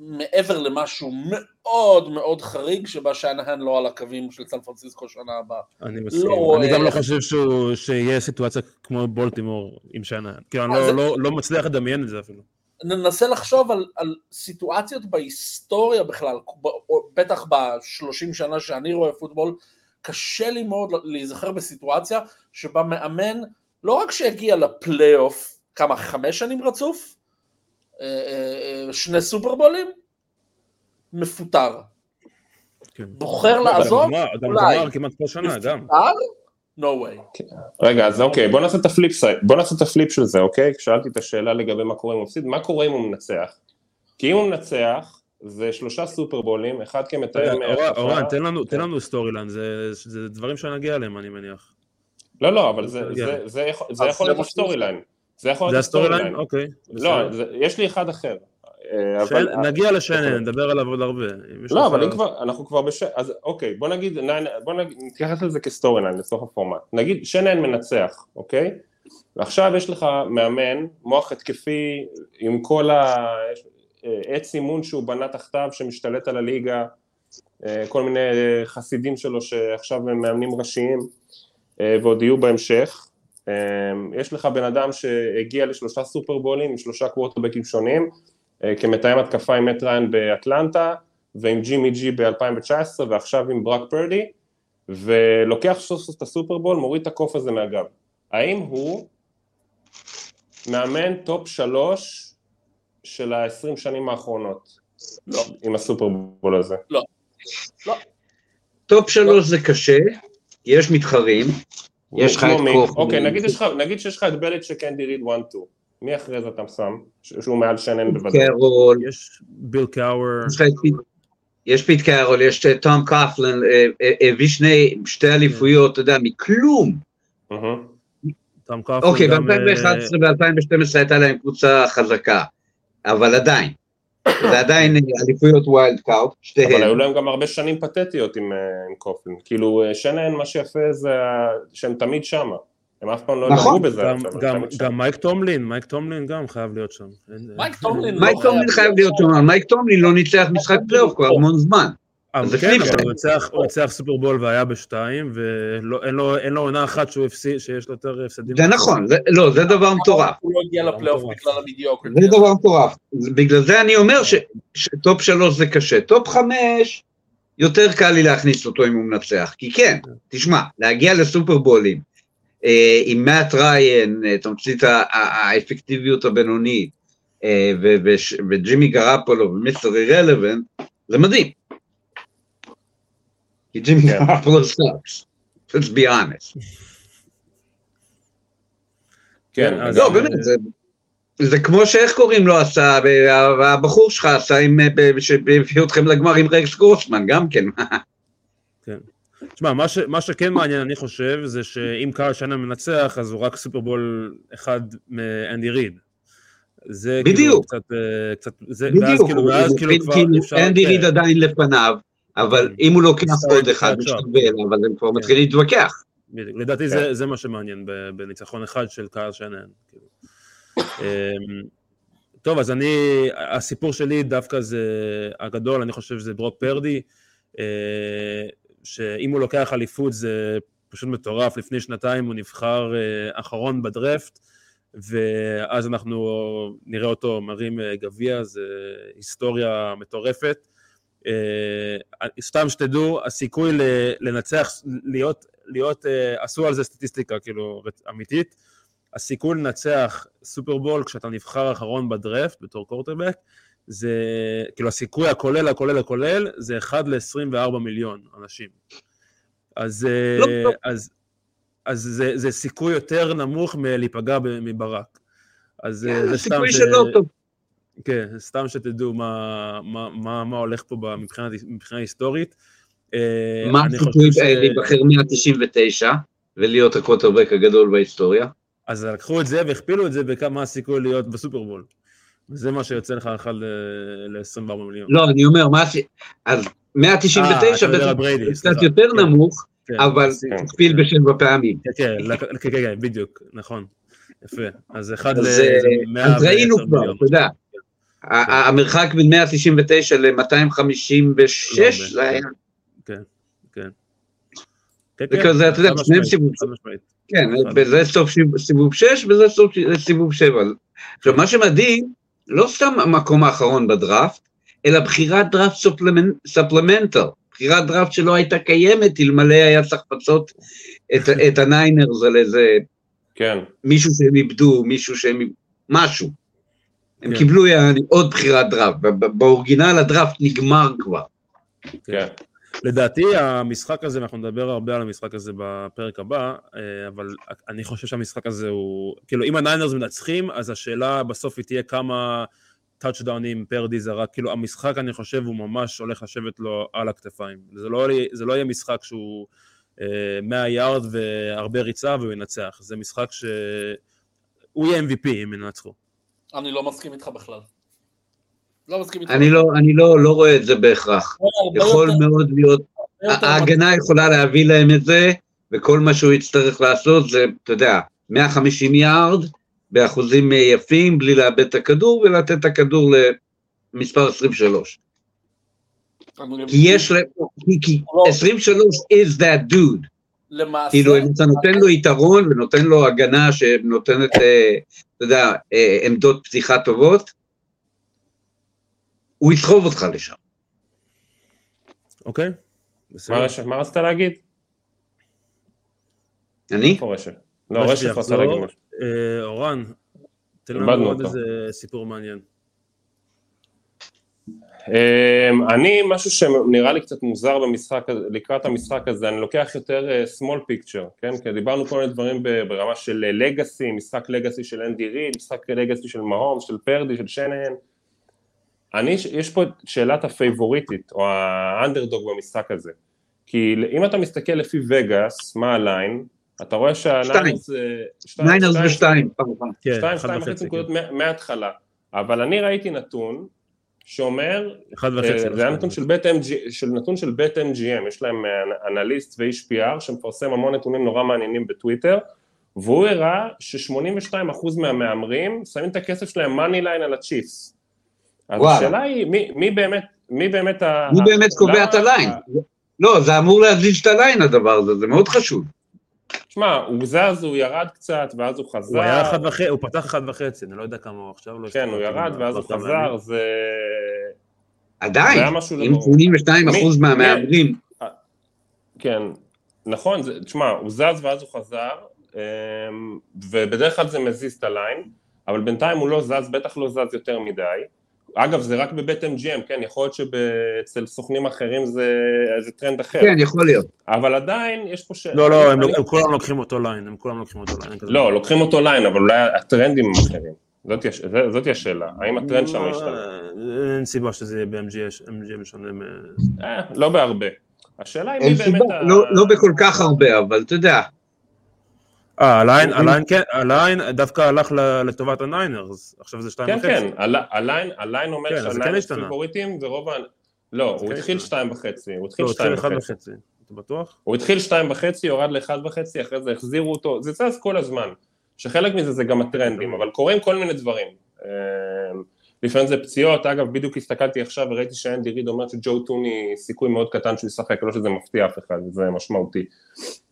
S4: מעבר למשהו מאוד מאוד חריג שבה שיינהן לא על הקווים של סן פרנסיסקו שנה הבאה.
S1: אני מסכים.
S4: רואה
S1: אני גם לא חושב שהוא- שיהיה סיטואציה כמו בולטימור עם שנה. כאילו, אני לא-
S4: זה-
S1: לא- לא מצליח לדמיין את זה אפילו.
S4: ננסה לחשוב על, על סיטואציות בהיסטוריה בכלל, בטח בשלושים שנה שאני רואה פוטבול, קשה לי מאוד להיזכר בסיטואציה שבה מאמן לא רק שהגיע לפלייאוף, כמה, חמש שנים רצוף? אה, אה, אה, שני סופרבולים? מפוטר.
S1: כן.
S4: בוחר לעזוב? אולי.
S1: גמר כמעט כל שנה, גם.
S4: מפוטר? no way.
S3: רגע, אז אוקיי, בוא נעשה את ה flip בוא נעשה את ה flip של זה, אוקיי? שאלתי את השאלה לגבי מה קורה אם הוא מפסיד, מה קורה אם הוא מנצח? כי אם הוא מנצח, זה שלושה סופרבולים, אחד כמתאם, או
S1: קיי, תן לנו- תן
S3: כן.
S1: לנו story line, זה זה דברים שנגיע אליהם, אני מניח.
S3: לא, לא, אבל זה- יכול- להיות
S4: ה
S3: story line. זה יכול להיות ה
S1: story
S3: line?
S1: אוקיי.
S3: לא. זה- יש לי אחד אחר. אה, אבל-
S1: נגיע לשנן,
S3: יכול.
S1: נדבר עליו עוד הרבה.
S3: לא, אבל אם כבר, אנחנו כבר בש... אז אוקיי, בוא נגיד, בוא נתייחס לזה כסטורי ליין לסוף הפורמט. נגיד שנן מנצח, אוקיי? ועכשיו יש לך מאמן, מוח התקפי, עם כל העץ אימון שהוא בנה תחתיו, שמשתלט על הליגה, אה, כל מיני חסידים שלו שעכשיו הם מאמנים ראשיים, אה, ועוד יהיו בהמשך. אה, יש לך בן אדם שהגיע לשלושה סופרבולים עם שלושה קוורטרבקים שונים, אה, כמתאם התקפה עם מאט ריין באטלנטה, ועם ג'ימי ג'י ב-2019, ועכשיו עם ברוק פרדי, ולוקח סוף סוף את הסופרבול, מוריד את הקוף הזה מהגב. האם הוא מאמן top שלוש של ה-20 שנים האחרונות?
S4: לא.
S3: עם הסופרבול הזה.
S2: top שלוש זה קשה, יש מתחרים, יש לך את? קוף.
S3: אוקיי, נגיד יש נגיד שיש לך את בליץ' אנדי ריד 1-2. מי אחרי זה אתה שם? ש- שהוא מעל שנן בוודאי.
S2: קרול,
S1: יש ביל קאוור,
S2: יש פיט- קרול, יש את תום קפלן, אה, אה, הביא שני, שתי אליפויות, אתה יודע, מכלום.
S1: טום
S2: אוקיי,
S1: גם,
S2: ב-2011 ו-2012 הייתה להם קבוצה חזקה, אבל עדיין. זה עדיין אליפויות ווילד קארט,
S3: אבל
S2: שתיהן.
S3: היו להם גם הרבה שנים פתטיות עם, אה, עם קופלין. כאילו, אה, שנהן, מה שיפה זה שהם תמיד שמה. הם אף פעם לא
S2: נכון.
S3: נגעו בזה.
S1: גם-
S3: אבל
S1: מייק טומלין, מייק טומלין גם חייב להיות שם.
S4: מייק טומלין לא
S2: טומלין חייב להיות שם, מייק טומלין לא ניצח משחק פלייאוף כבר המון זמן.
S1: אבל
S2: זה
S1: כן, אבל. הוא ניצח- סופרבול והיה בשתיים, ואין לו עונה אחת שהוא הפסיד, שיש לו יותר הפסדים.
S2: זה נכון, זה- לא, זה דבר מטורף.
S4: הוא לא הגיע לפלייאוף
S1: מטורף.
S4: בגלל ה mediocre.
S2: זה דבר מטורף. בגלל זה אני אומר ש- ש top שלוש זה קשה. top חמש, יותר קל לי להכניס אותו אם הוא מנצח. כי כן, תשמע, להגיע לסופרבולים אה, עם מאט ריין, אה, תמצית האפקטיביות הבינונית, אה, וג'ימי גרופולו ו Mr. Irrelevant, זה מדהים. כי ג'ימי
S3: כן.
S2: גרופולו sucks. let's be honest.
S3: כן,
S1: אז-
S2: לא, באמת, זה, זה כמו שאיך קוראים לו עשה, והבחור שלך עשה עם, ב- שהביא אתכם לגמר עם רקס גרוסמן, גם כן.
S1: תשמע, מה, ש, מה שכן מעניין, אני חושב, זה שאם קהל שנה מנצח, אז הוא רק סופרבול אחד מאנדי ריד. זה כאילו
S2: בדיוק.
S1: קצת, אה, קצת, זה, ואז
S2: בדיוק,
S1: כאילו,
S2: הוא-
S1: ואז כאילו כבר
S2: כאילו
S1: אפשר...
S2: אנדי
S1: כן,
S2: ריד עדיין לפניו, אבל
S1: כן.
S2: אם הוא לוקח עוד אחד, אבל הם כבר
S1: כן.
S2: מתחילים להתווכח.
S1: לדעתי זה, זה מה שמעניין בניצחון אחד של קהל שנן. כאילו. אמ, טוב, אז אני, הסיפור שלי דווקא זה הגדול, אני חושב שזה ברוק פרדי, אה, שאם הוא לוקח אליפות זה פשוט מטורף, לפני שנתיים הוא נבחר אה, אחרון בדרפט, ואז אנחנו נראה אותו מרים אה, גביע, זה היסטוריה מטורפת. אה, סתם שתדעו, הסיכוי ל- לנצח, להיות, להיות, אה, עשו על זה סטטיסטיקה כאילו אמיתית, הסיכוי לנצח סופרבול כשאתה נבחר אחרון בדרפט בתור קורטרבק, זה, כאילו הסיכוי הכולל, הכולל, הכולל, זה 1 ל-24 מיליון אנשים. אז, אה,
S2: לא טוב.
S1: אז, אז זה, זה סיכוי יותר נמוך מלהיפגע מברק. אז אה, זה סתם
S2: הסיכוי
S1: ש...
S2: שלו טוב.
S1: כן, סתם שתדעו מה, מה, מה, מה הולך פה מבחינה, מבחינה היסטורית. אה,
S2: מה הסיכוי
S1: ש-
S2: להיבחר 199 ולהיות הקווטרבק הגדול בהיסטוריה?
S1: אז לקחו את זה והכפילו את זה בכמה הסיכוי להיות בסופרבול. וזה מה שיוצא לך אחד ל-24 מיליון.
S2: לא, אני אומר, מה הסיכוי? אז
S1: אה,
S2: 199
S1: אתה מדבר
S2: בטח
S1: על בריידי,
S2: קצת. יותר
S1: כן,
S2: נמוך,
S1: כן,
S2: אבל
S1: כן,
S2: תכפיל בשבע פעמים.
S1: כן, כן, כן, כן, כן, בדיוק, נכון. יפה. אז אחד
S2: אז, אה,
S1: ל-110
S2: אז ראינו כבר,
S1: מיליון.
S2: אתה יודע. ה- ה- המרחק בין 199 ל-256 זה היה,
S1: כן, כן. כן,
S2: זה
S1: כן,
S2: כזה, אתה יודע,
S1: חד
S2: שניהם
S1: משמעית,
S2: סיבוב. כן, וזה סוף סיבוב 6 וזה סוף סיבוב 7. עכשיו, מה שמדהים, לא סתם המקום האחרון בדראפט, אלא בחירת דראפט supplemental, בחירת דראפט שלא הייתה קיימת, אלמלא היה צריך לפצות את, את הניינרס על איזה
S3: כן,
S2: מישהו שהם איבדו, מישהו שהם, משהו. הם
S1: כן.
S2: קיבלו יעני, עוד בחירת דראפט, ב original הדראפט נגמר כבר.
S3: כן.
S1: לדעתי המשחק הזה, אנחנו נדבר הרבה על המשחק הזה בפרק הבא, אה, אבל אני חושב שהמשחק הזה הוא, כאילו אם הניינרס מנצחים, אז השאלה בסוף היא תהיה כמה טאצ'דאונים פרדי זרק, כאילו המשחק אני חושב הוא ממש הולך לשבת לו על הכתפיים. זה לא, זה לא יהיה משחק שהוא אה, 100 יארד והרבה ריצה והוא ינצח, זה משחק שהוא יהיה MVP אם ינצחו.
S4: אני לא מסכים איתך בכלל. לא מסכים איתך.
S2: אני לא, אני לא, לא רואה את זה בהכרח.
S4: הרבה
S2: יכול
S4: יותר-
S2: מאוד להיות, ההגנה יכולה להביא להם את זה, וכל מה שהוא יצטרך לעשות זה, אתה יודע, 150 יארד, באחוזים יפים, בלי לאבד את הכדור, ולתת את הכדור למספר 23.
S4: אני-
S2: כי יש להם, כי- כי
S4: לא.
S2: 23 is that dude.
S4: למעשה,
S2: כאילו, אם אתה נותן לו יתרון ונותן לו הגנה שנותנת, אה, אתה יודע, אה, עמדות פתיחה טובות, הוא יסחוב אותך לשם.
S1: אוקיי?
S3: מה
S1: בסדר.
S3: מה רצית להגיד?
S2: אני?
S3: לא,
S1: רשף
S3: רשף רצה. להגיד משהו.
S1: אה, אורן, תן לנו עוד. איזה סיפור מעניין.
S3: אמ, אני, משהו שנראה לי קצת מוזר במשחק, הזה- לקראת המשחק הזה, אני לוקח יותר אה, small picture, כן? כי דיברנו כל מיני דברים ברמה של legacy, משחק legacy של אנדי ריד, משחק legacy של מהומס, של פרדי, של שנהן. אני, יש פה את שאלת הפייבוריטית, או האנדרדוג במשחק הזה. כי אם אתה מסתכל לפי וגאס, מה ה line, אתה רואה שהניינרס... אה, שתיים-
S2: ניינרס
S3: שתיים-
S2: ושתיים, כמובן.
S3: שתיים, שתיים
S1: וחצי.
S3: נקודות מה- מההתחלה. אבל אני ראיתי נתון, שאומר. אה, זה היה. נתון של Bet MG, של נתון של BetMGM, יש להם אה, אנליסט ואיש PR שמפרסם המון נתונים נורא מעניינים בטוויטר, והוא הראה ש-82% מהמהמרים שמים את הכסף שלהם money line על הצ'יפס. אז. השאלה היא, מי, מי באמת, מי באמת ה...
S2: מי באמת קובע את ה line? לא, זה אמור להזיז את ה line הדבר הזה, זה מאוד חשוב.
S3: תשמע, הוא זז, הוא ירד קצת, ואז הוא חזר.
S1: הוא היה אחד וחצי, הוא פתח אחד וחצי, אני לא יודע כמה הוא עכשיו. לא
S3: כן, הוא ירד, ואז הוא חזר. זה...
S2: עדיין,
S3: היה משהו לא
S2: אם
S3: ברור.
S2: 82%
S3: מי-
S2: מהמהמרים,
S3: כן, נכון, תשמע, הוא זז ואז הוא חזר, אמ, ובדרך כלל זה מזיז את הליין, אבל בינתיים הוא לא זז, בטח לא זז יותר מדי. אגב, זה רק בבית MGM, כן, יכול להיות שאצל סוכנים אחרים זה, זה טרנד אחר,
S2: כן, יכול להיות.
S3: אבל עדיין יש פה ש...
S1: לא, לא, הם
S3: אני-
S1: הם כולם לוקחים אותו line, הם כולם לוקחים אותו ליין. כזה.
S3: לא, לוקחים אותו line, אבל אולי הטרנדים הם אחרים. זאת, זאת השאלה, האם הטרנד שם
S1: לא,
S3: השתנה?
S1: אין סיבה שזה יהיה ב-MGM שונה מ...
S3: אה, לא בהרבה. השאלה היא מי באמת.
S2: לא- לא בכל כך הרבה, אבל אתה יודע,
S1: אה, ה line, ה line כן, ה line דווקא הלך לטובת הניינרס, עכשיו זה שתיים
S3: כן,
S1: וחצי.
S3: כן, הל- ה line, אומר
S1: כן, אז זה כן.
S3: פיבוריטים ורוב ה... לא, הוא
S1: כן
S3: התחיל. שתיים וחצי, הוא
S1: לא,
S3: התחיל
S1: הוא
S3: שתיים וחצי.
S1: אתה בטוח?
S3: הוא התחיל שתיים וחצי, יורד לאחד וחצי, אחרי זה החזירו אותו, זה זז כל הזמן. שחלק מזה זה גם הטרנדים, אבל קורים כל מיני דברים. לפעמים זה פציעות, אגב, בדיוק הסתכלתי עכשיו וראיתי שאנדי ריד אומר שג'ו טוני סיכוי מאוד קטן שהוא ישחק, לא שזה מפתיע אף אחד, זה משמעותי.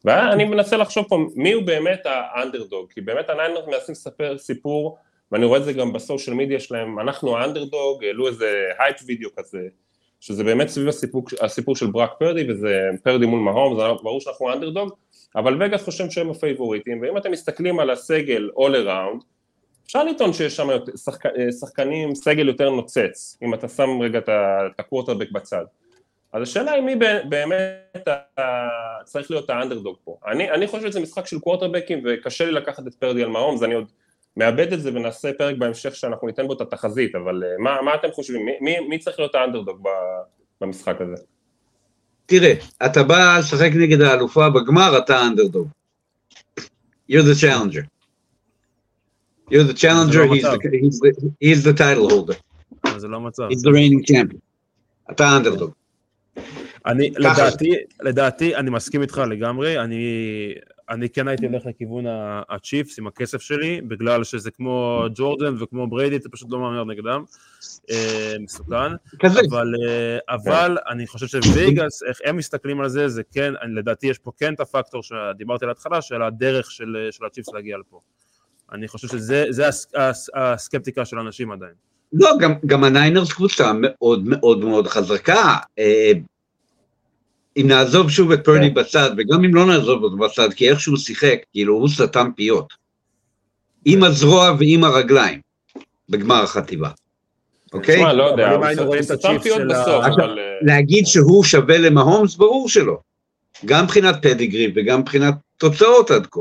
S3: ואני מנסה לחשוב פה מי הוא באמת האנדרדוג, כי באמת הניינרס מנסים לספר סיפור, ואני רואה את זה גם ב social media שלהם, אנחנו האנדרדוג, העלו איזה hype video כזה, שזה באמת סביב הסיפור, הסיפור של ברק פרדי, וזה פרדי מול מהומס, זה ברור שאנחנו האנדרדוג, אבל וגאס חושב שהם הפייבוריטים, ואם אתם מסתכלים על הסגל all around, אפשר לטעון שיש שם שחק, שחקנים, סגל יותר נוצץ, אם אתה שם רגע את הקוורטרבק בצד. אז השאלה היא מי באמת צריך להיות האנדרדוג פה. אני, אני חושב שזה משחק של קוורטרבקים וקשה לי לקחת את פרדי על מהומס, אני עוד מאבד את זה ונעשה פרק בהמשך שאנחנו ניתן בו את התחזית, אבל אה, מה, מה אתם חושבים? מי, מי, מי צריך להיות האנדרדוג במשחק הזה?
S2: תראה, אתה בא לשחק נגד האלופה בגמר, אתה האנדרדוג. You're the challenger. You're the challenger,
S1: לא
S2: he's
S1: מצב.
S2: the, he's, the, he's the title holder.
S1: אבל זה לא המצב.
S2: He's the reigning champion. אתה האנדרדוג.
S1: אני. לדעתי, לדעתי, אני מסכים איתך לגמרי, אני, אני כן הייתי הולך לכיוון הצ'יפס עם הכסף שלי, בגלל שזה כמו ג'ורדן וכמו בריידי, אתה פשוט לא מהמר נגדם, אה, מסוכן. אבל, אה, אבל אני חושב שוויגאס, איך הם מסתכלים על זה, זה כן, לדעתי יש פה כן את הפקטור שדיברתי על ההתחלה, של הדרך של, של הצ'יפס להגיע לפה. אני חושב שזה זה הס, הס, הסקפטיקה של אנשים עדיין.
S2: לא, גם, גם הניינרס קבוצה מאוד מאוד מאוד חזקה. אה, אם נעזוב שוב את פרדי
S3: כן.
S2: בצד, וגם אם לא נעזוב אותו בצד, כי איך שהוא שיחק, כאילו הוא סתם פיות. עם הזרוע ועם הרגליים, בגמר החטיבה. אוקיי?
S3: תשמע, לא יודע, הוא סתם פיות בסוף, אבל... אה,
S2: להגיד שהוא שווה למהומס, ברור שלא. גם מבחינת פדיגרי וגם מבחינת תוצאות עד כה.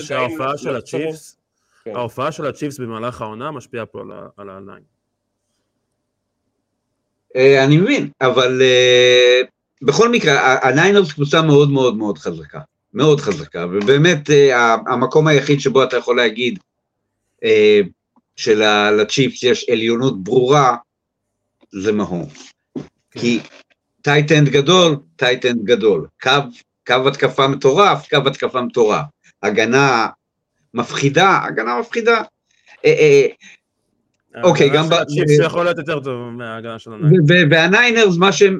S1: שההופעה- של
S3: לא.
S1: הצ'יפס,
S3: כן.
S1: ההופעה של הצ'יפס במהלך העונה משפיעה פה על ה- על הליין.
S2: אה, אני מבין, אבל אה, בכל מקרה, הניינרס קבוצה מאוד מאוד מאוד חזקה. מאוד חזקה, ובאמת אה, המקום היחיד שבו אתה יכול להגיד אה, שלצ'יפס יש עליונות ברורה, זה מהומס. כי tight end גדול, tight end גדול. קו, קו התקפה מטורף, קו התקפה מטורף. הגנה מפחידה, הגנה מפחידה. אה, אה, אוקיי,
S1: ההגנה
S2: גם
S1: הצ'יפס יכול להיות יותר טוב מההגנה של הניינרס.
S2: ו- ו- והניינרס,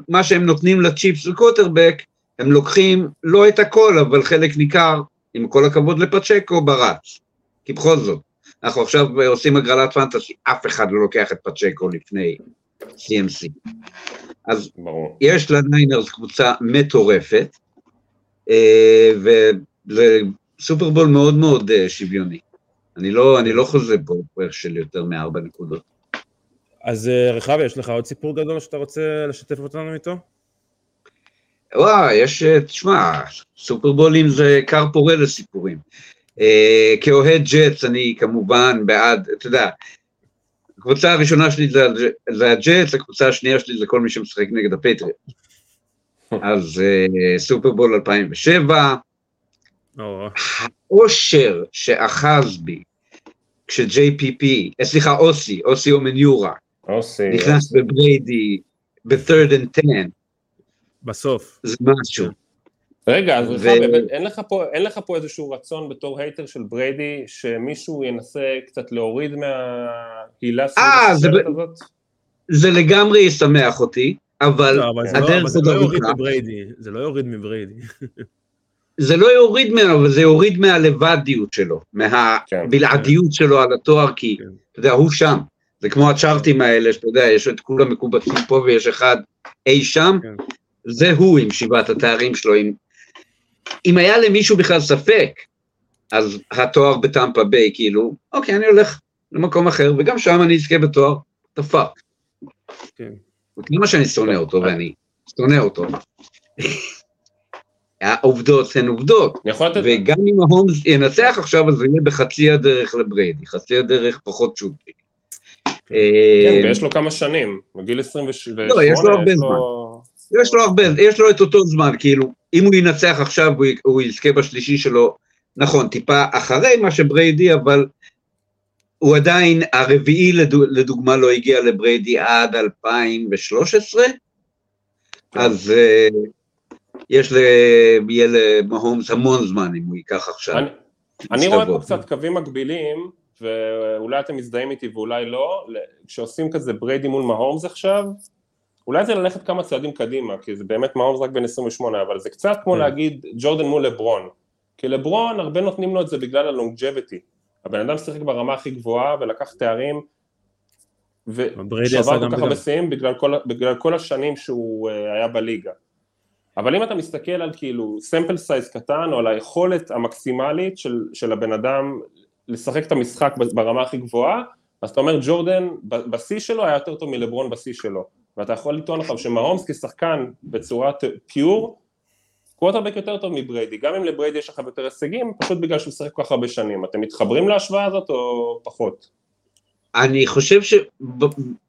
S2: מה שהם, נותנים לצ'יפס בקוורטרבק, הם לוקחים לא את הכל, אבל חלק ניכר, עם כל הכבוד לפצ'קו, ברץ. כי בכל זאת, אנחנו עכשיו עושים הגרלת פנטסי, אף אחד לא לוקח את פצ'קו לפני CMC. אז
S3: ברור.
S2: יש לניינרס קבוצה מטורפת, אה, וזה סופרבול מאוד מאוד אה, שוויוני. אני לא, אני לא חוזה פה פרק של יותר מארבע נקודות.
S1: אז אה, רחבי, יש לך עוד סיפור גדול שאתה רוצה לשתף אותנו איתו?
S2: וואי, יש, אה, תשמע, סופרבולים זה כר פורה לסיפורים. אה, כאוהד ג'טס, אני כמובן בעד, אתה יודע, הקבוצה הראשונה שלי זה, זה הג'טס, הקבוצה השנייה שלי זה כל מי שמשחק נגד הפטריוטס. אז אה, סופרבול 2007,
S1: או,
S2: האושר שאחז בי כש-JPP, אה, סליחה, אוסי, אוסי אומניורה. נכנס בבריידי ב-third and 10,
S1: בסוף.
S2: זה משהו.
S3: רגע, אז
S2: ו-
S3: רחב, באמת, אין לך פה- אין לך פה איזשהו רצון בתור hater של בריידי, שמישהו ינסה קצת להוריד מההילה סביב
S2: אה, זה
S3: השושלת
S2: ב-
S3: הזאת?
S2: זה לגמרי ישמח אותי, אבל
S1: לא, לא-
S2: הדרך
S1: זה
S2: עוד
S1: לא
S2: ארוכה.
S1: זה לא יוריד מבריידי.
S2: זה לא יוריד ממנו, אבל זה יוריד מהלבדיות שלו, מהבלעדיות שלו על התואר, כי
S1: כן.
S2: אתה יודע, הוא שם. זה כמו הצ'ארטים האלה, שאתה יודע, יש את כולם מקובצים פה ויש אחד אי שם,
S1: כן.
S2: זה הוא עם שבעת התארים שלו. אם, אם היה למישהו בכלל ספק, אז התואר בטמפה ביי, כאילו, אוקיי, אני הולך למקום אחר, וגם שם אני אזכה בתואר, what the fuck.
S1: כן.
S2: כמה שאני שונא אותו, ואני שונא אותו. העובדות הן עובדות. וגם אם מהומס ינצח עכשיו, אז זה יהיה בחצי הדרך לבריידי, חצי הדרך פחות שוטי.
S3: כן,
S2: אה,
S3: ויש לו כמה שנים, בגיל 28,
S2: לא, יש לו הרבה זמן. יש לו הרבה, יש לו את אותו זמן, כאילו, אם הוא ינצח עכשיו, הוא יזכה בשלישי שלו, נכון, טיפה אחרי מה שבריידי, אבל הוא עדיין, הרביעי לדו- לדוגמה לא הגיע לבריידי עד 2013, אז אה, יש ל... יהיה למהומס המון זמן אם הוא ייקח עכשיו.
S3: אני- אני רואה פה. קצת קווים מקבילים, ואולי אתם מזדהים איתי ואולי לא, כשעושים כזה בריידי מול מהורמס עכשיו, אולי זה ללכת כמה צעדים קדימה, כי זה באמת מהורמס רק בן 28, אבל זה קצת כמו
S1: כן.
S3: להגיד ג'ורדן מול לברון. כי לברון, הרבה נותנים לו את זה בגלל ה longevity. הבן אדם שיחק ברמה הכי גבוהה ולקח תארים, ושבר כל כך. הרבה שיאים בגלל, כל- בגלל כל השנים שהוא אה, היה בליגה. אבל אם אתה מסתכל על כאילו sample size קטן, או על היכולת המקסימלית של, של הבן אדם לשחק את המשחק ברמה הכי גבוהה, אז אתה אומר ג'ורדן בשיא שלו היה יותר טוב מלברון בשיא שלו. ואתה יכול לטעון עכשיו שמהומס כשחקן בצורת pure, קווטרבק יותר טוב מבריידי, גם אם לבריידי יש לך יותר הישגים, פשוט בגלל שהוא שיחק כל כך הרבה שנים. אתם מתחברים להשוואה הזאת או פחות?
S2: אני חושב ש...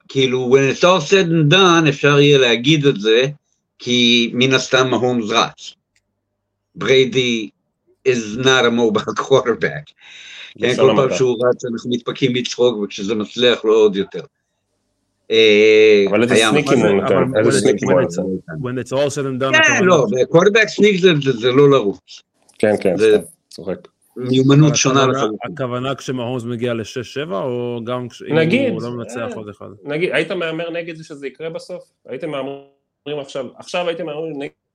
S2: כאילו, when it's all said and done, אפשר יהיה להגיד את זה, כי מן הסתם מהומס רץ. בריידי is not a mobile quarterback. כן, כל פעם. שהוא רץ אנחנו מתפקים מצחוק, וכשזה מצליח לו עוד יותר. אה,
S3: אבל איזה סניקים הוא נותן, איזה סניקים הוא נותן.
S1: When it's all said and done,
S2: כן, לא, קורדבק סניק זה- לא לרוץ.
S3: כן, כן, צוחק.
S2: מיומנות שונה לחלוטין.
S1: הכוונה כשמהומס מגיע ל-6-7, או גם כש- אם
S3: נגיד,
S1: הוא לא מנצח
S3: אה.
S1: עוד אחד?
S3: נגיד, היית מהמר נגד זה שזה יקרה בסוף? הייתם מהמרים עכשיו, עכשיו הייתם מהמרים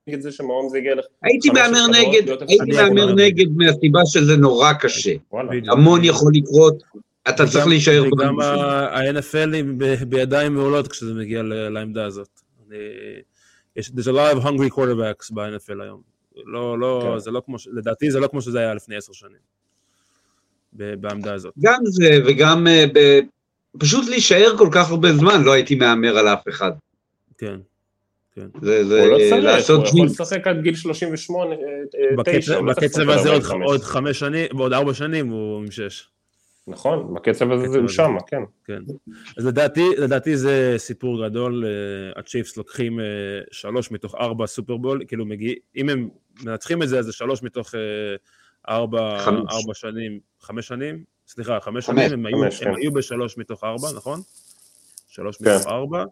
S3: נגד זה שמהום זה יגיע לך?
S2: הייתי מהמר נגד, הייתי. מהמר נגד מהסיבה שזה נורא קשה. המון יכול לקרות, אתה צריך להישאר שלך.
S1: ה-NFL היא בידיים מעולות כשזה מגיע לעמדה הזאת. יש, there's a lot of hungry quarterbacks ב-NFL היום. לא, לא,
S3: כן.
S1: זה לא כמו, לדעתי זה לא כמו שזה היה לפני עשר שנים. בעמדה הזאת.
S2: גם זה וגם אה, ב- פשוט להישאר כל כך הרבה זמן, לא הייתי מהמר על אף אחד.
S1: כן. כן.
S2: זה זה
S3: הוא לא צריך,
S2: לעשות
S3: הוא יכול. לשחק עד גיל 38, אה, אה,
S1: בקצב,
S3: 9,
S1: הזה עוד,
S3: 45.
S1: עוד חמש שנים, בעוד ארבע שנים הוא עם שש.
S3: נכון, בקצב הזה
S1: בקצב
S3: הוא. שמה, כן.
S1: כן. אז לדעתי, לדעתי זה סיפור גדול, אה, הצ'יפס לוקחים אה, שלוש מתוך ארבע סופרבול, כאילו מגיע, אם הם מנצחים את זה, אז זה שלוש מתוך אה, ארבע. ארבע שנים, חמש שנים? סליחה, חמש
S2: חמש,
S1: שנים, הם היו,
S3: חמש,
S1: הם
S3: כן.
S1: היו בשלוש מתוך ארבע, נכון? שלוש
S3: כן.
S1: מתוך ארבע.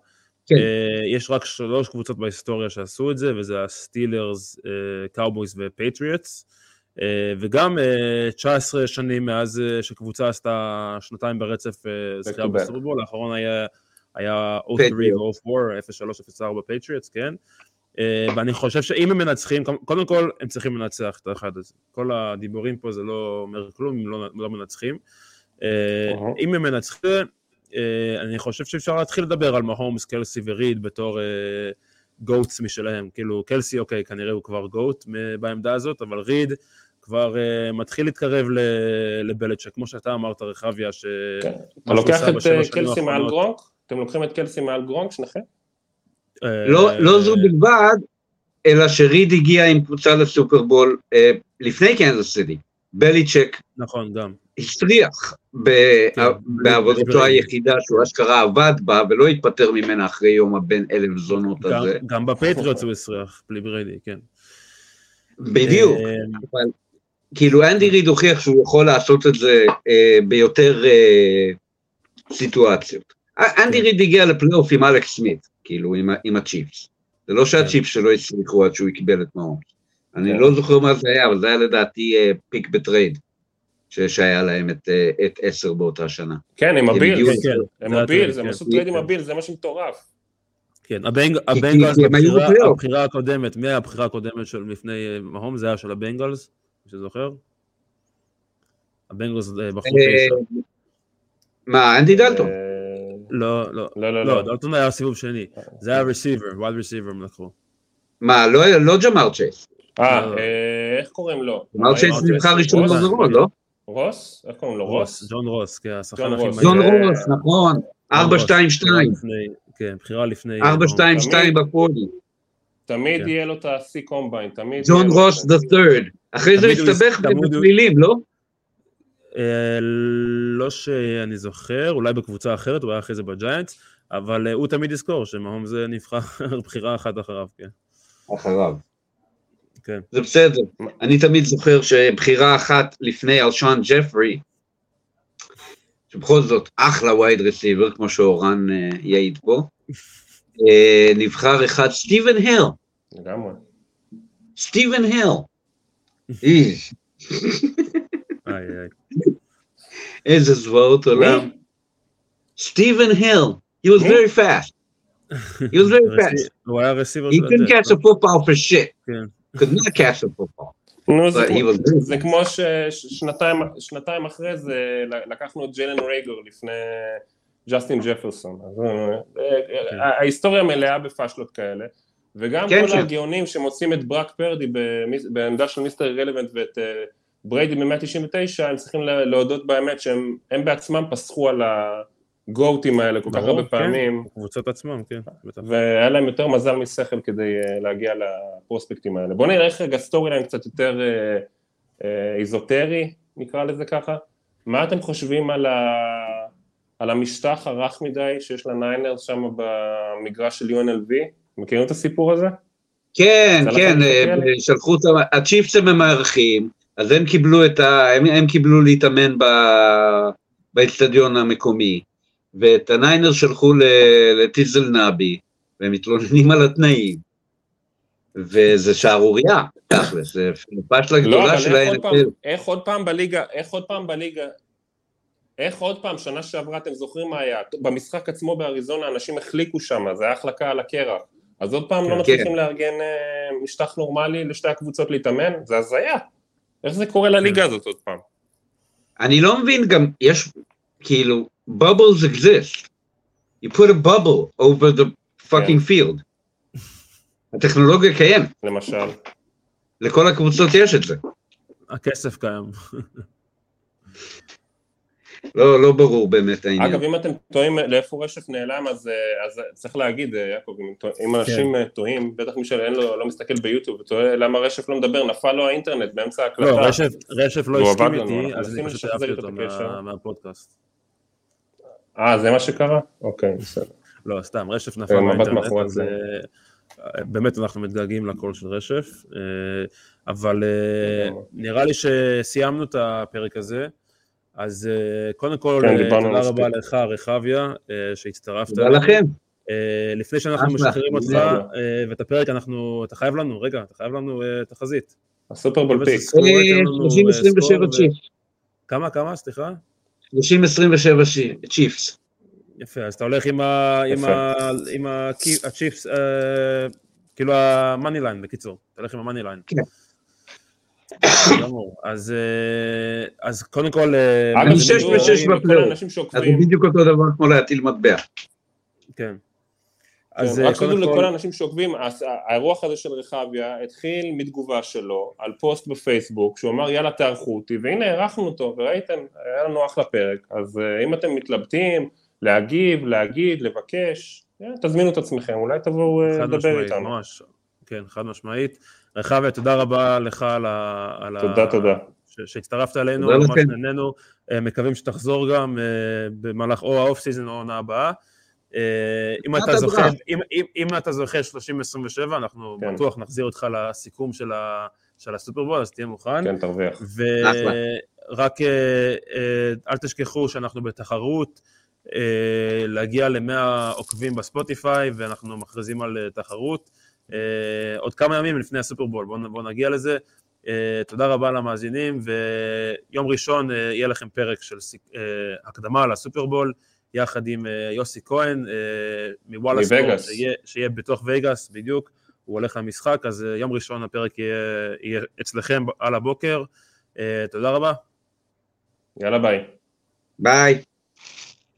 S2: כן.
S1: אה, יש רק שלוש קבוצות בהיסטוריה שעשו את זה, וזה הסטילרס, קאובויס ופטריוטס. אה, וגם אה, 19 שנים מאז אה, שקבוצה עשתה שנתיים ברצף אה, זכייה. בסופרבול, האחרון היה, היה 03
S2: Patriots.
S1: ו-04, 03-04 פטריוטס, כן? אה, ואני חושב שאם הם מנצחים, קודם כל הם צריכים לנצח את האחד הזה. כל הדיבורים פה זה לא אומר כלום אם לא, לא מנצחים. אה,
S3: אהה.
S1: אם הם מנצחים, אה, אני חושב שאפשר להתחיל לדבר על מהומס, קלסי וריד בתור GOATs משלהם. כאילו, קלסי, אוקיי, כנראה הוא כבר GOAT בעמדה הזאת, אבל ריד כבר אה, מתחיל להתקרב ל- לבלצ'ק, כמו שאתה אמרת, רחביה, ש...
S3: כן. אתה לוקח את אה, קלסי מעל. גרונק? אתם לוקחים את קלסי מעל גרונק שניכם?
S1: אה,
S2: לא לא זו בלבד, אלא שריד הגיע עם קבוצה לסופרבול אה, לפני קנזס סיטי. בליצ'ק
S1: נכון, גם.
S2: הצליח ב-
S1: כן,
S2: בעבודתו היחידה שהוא אשכרה עבד בה ולא התפטר ממנה אחרי יום הבן אלף זונות
S1: גם-
S2: הזה.
S1: גם בפטריוטס הוא הצליח, בלי בריידי, כן.
S2: בדיוק. אבל כאילו אנדי ריד הוכיח שהוא יכול לעשות את זה אה, ביותר אה, סיטואציות. א- אנדי
S1: כן.
S2: ריד הגיע לפלייאוף עם אלכס סמית, כאילו עם, עם הצ'יפס. זה לא שהצ'יפס שלו הצליחו עד שהוא קיבל את מהום. אני
S3: כן.
S2: לא זוכר מה זה היה, אבל זה היה לדעתי אה, pick ב trade, שהיה להם את, אה, את עשר באותה שנה.
S3: כן, עם.
S2: הגיעו-
S1: כן,
S3: הם
S1: היה
S3: הבילס,
S1: טרייד,
S3: הם
S1: כן.
S3: עשו טרייד עם הבילס, זה מה שמטורף.
S1: כן, הבנגלס, הבחירה- הקודמת, מי היה הבחירה הקודמת של לפני אה, מהום? זה היה של הבנגלס, שזוכר? הבנגלס אה, בחרו
S2: אה. מה, אנדי דלטון?
S3: אה,
S1: לא, לא,
S3: לא, לא,
S1: לא,
S3: לא.
S1: דלטון היה סיבוב שני. זה היה רסיבר, וייד רסיבר הם לקחו.
S2: מה, לא לא ג'מאר צ'ייס.
S3: אה, איך קוראים לו?
S2: ג'מאר צ'ייס נבחר ראשון? בזרון, לא?
S3: רוס? איך קוראים לו?
S1: רוס? ג'ון רוס, כן, השחקן
S3: ג'ון
S1: הכי
S3: רוס.
S1: מהיר.
S2: ג'ון רוס, נכון.
S1: ג'ון
S2: 4-2-2.
S1: רוס, בחירה לפני- כן, בחירה לפני...
S2: 4-2-2 בפודי.
S3: תמיד
S1: כן.
S3: יהיה לו את ה-C קומביין, תמיד.
S2: ג'ון
S3: יהיה לו
S2: רוס the third. אחרי זה
S1: הוא
S2: הסתבך בפלילים, לא?
S1: אה, לא שאני זוכר, אולי בקבוצה אחרת, הוא היה אחרי זה בג'יינטס, אבל אה, הוא תמיד יזכור שמהום זה נבחר בחירה אחת אחריו, כן.
S2: אחריו.
S1: כן.
S2: זה בסדר. אני תמיד זוכר שבחירה אחת לפני אלשון ג'פרי, שבכל זאת אחלה וייד רסיבר, כמו שאורן אה, יעיד פה, נבחר אחד סטיבן היל.
S3: לגמרי.
S2: סטיבן היל.
S1: איי.
S2: איזה זוועות עולם. סטיבן היל. He was very fast. He was very fast.
S1: הוא היה receiver
S2: He couldn't catch a football for shit.
S1: כן.
S2: Could not catch a football.
S3: נו, זה כמו- זה ששנתיים אחרי זה לקחנו את ג'לן רייגר לפני ג'סטין ג'פרסון. אז, אה, אה, ההיסטוריה מלאה בפאשלות כאלה. וגם
S2: כן,
S3: כל
S2: כן.
S3: הגאונים שמוצאים את ברוק פרדי בעמדה של Mr. Irrelevant ואת אה, בריידי ב-199, הם צריכים לה- להודות באמת שהם הם בעצמם פסחו על ה GOAT ים האלה כל כך הרבה
S1: כן.
S3: פעמים,
S1: קבוצות עצמם, כן.
S3: והיה להם יותר מזל משכל כדי להגיע לפרוספקטים האלה. בואו נראה רגע storyline קצת יותר אה, אה, איזוטרי, נקרא לזה ככה. מה אתם חושבים על, ה... על המשטח הרך מדי שיש לניינרס שם במגרש של UNLV? מכירים את הסיפור הזה?
S2: כן, כן, אה? שלחו אותם, הצ'יפס הם המארחים, אז הם קיבלו את ה... הם, הם קיבלו להתאמן ב... באצטדיון המקומי, ואת הניינר שלחו לטיזל נבי, והם מתלוננים על התנאים, וזה שערורייה, תכל'ס, זה פשלה
S3: לא,
S2: גדולה של
S3: פעם,
S2: ה-NFL.
S3: איך עוד פעם בליגה, איך עוד פעם בליגה, איך עוד פעם, שנה שעברה, אתם זוכרים מה היה? במשחק עצמו באריזונה אנשים החליקו שם, זה היה החלקה על הקרח. אז עוד פעם
S1: כן.
S3: לא מצליחים לארגן אה, משטח נורמלי לשתי הקבוצות להתאמן? זה הזיה. איך זה קורה לליגה הזאת עוד פעם?
S2: אני לא מבין גם, יש, כאילו, bubbles exist. You put a bubble over the fucking field. הטכנולוגיה קיימת,
S3: למשל.
S2: לכל הקבוצות יש את זה.
S1: הכסף קיים.
S2: לא, לא ברור באמת העניין.
S3: אגב, אם אתם תוהים לאיפה רשף נעלם, אז, אה, אז צריך להגיד, אה, יעקב, אם, טוע- אם אנשים אה, תוהים, בטח מי שאין לו, לא מסתכל ביוטיוב ותוהה למה רשף לא מדבר, נפל לו האינטרנט באמצע ההקלטה.
S1: לא, רשף- רשף לא הסכים איתי, אז אני פשוט העפתי אותו. מה- מהפודקאסט.
S3: אה, זה מה שקרה? אוקיי, בסדר.
S1: לא, סתם, רשף נפל
S3: אה,
S1: מהאינטרנט, אז אה, באמת אנחנו מתגעגעים לקול של רשף, אה, אבל אה,
S3: לגמרי.
S1: נראה לי שסיימנו את הפרק הזה, אז אה, קודם כל,
S3: כן,
S1: אה, תודה. רבה לך, רחביה, אה, שהצטרפת.
S2: תודה. לכם.
S1: לפני שאנחנו. משחררים אותך, ואת הפרק אנחנו, אתה חייב לנו, רגע, אתה חייב לנו תחזית.
S3: הסופרבול פיק.
S1: סקור, תן לנו, אה,
S2: 30-27
S1: סקור ו-
S2: צ'יפס.
S1: כמה, כמה, סליחה?
S2: 30-27 צ'י- צ'יפס.
S1: יפה, אז אתה הולך עם ה- עם
S3: יפה.
S1: ה- עם ה- הצ'יפס, כאילו ה money line, בקיצור, אתה הולך עם ה money
S2: line.
S1: כן. אז אה, אז קודם כל, אה,
S2: אני
S3: זה
S2: שש ושש בפלייאוף. אז זה בדיוק אותו דבר כמו להטיל מטבע.
S1: כן.
S3: אז
S1: אה,
S3: רק שתדעו
S1: קודם
S3: לכל
S1: כל,
S3: האנשים שעוקבים, האירוח הזה של רחביה התחיל מתגובה שלו על פוסט בפייסבוק, שהוא אמר יאללה תארחו אותי, והנה אירחנו אותו, וראיתם, היה לנו אחלה פרק, אז אם אתם מתלבטים, להגיב, להגיד, לבקש, תזמינו את עצמכם, אולי תבואו
S1: חד
S3: לדבר
S1: משמעית,
S3: איתנו.
S1: ממש, כן, חד משמעית. רחביה, תודה רבה לך על ה... על ה-
S3: תודה, תודה.
S1: ש- שהצטרפת אלינו,
S2: תודה
S1: ממש
S2: לכם.
S1: נהנינו, אה, מקווים שתחזור גם אה, במהלך או האוף סיזון או העונה הבאה. אה, אם אתה
S2: ברח.
S1: אם, אם, אם אתה זוכה 30-27, אנחנו
S3: כן.
S1: בטוח נחזיר אותך לסיכום של של הסופרבול, אז תהיה מוכן.
S3: כן, תרוויח.
S1: ורק אל תשכחו שאנחנו בתחרות להגיע ל-100 עוקבים בספוטיפיי, ואנחנו מכריזים על תחרות. אה, עוד כמה ימים לפני הסופרבול, בואו בוא נגיע לזה. אה, תודה רבה למאזינים, ויום ראשון אה, יהיה לכם פרק של סיק- אה, הקדמה לסופרבול, יחד עם אה, יוסי כהן אה, מוואלה ספורט. שיהיה, שיהיה בתוך וייגאס, בדיוק, הוא הולך למשחק, אז אה, יום ראשון הפרק יהיה, יהיה אצלכם על הבוקר. אה, תודה רבה.
S3: יאללה ביי.
S2: ביי.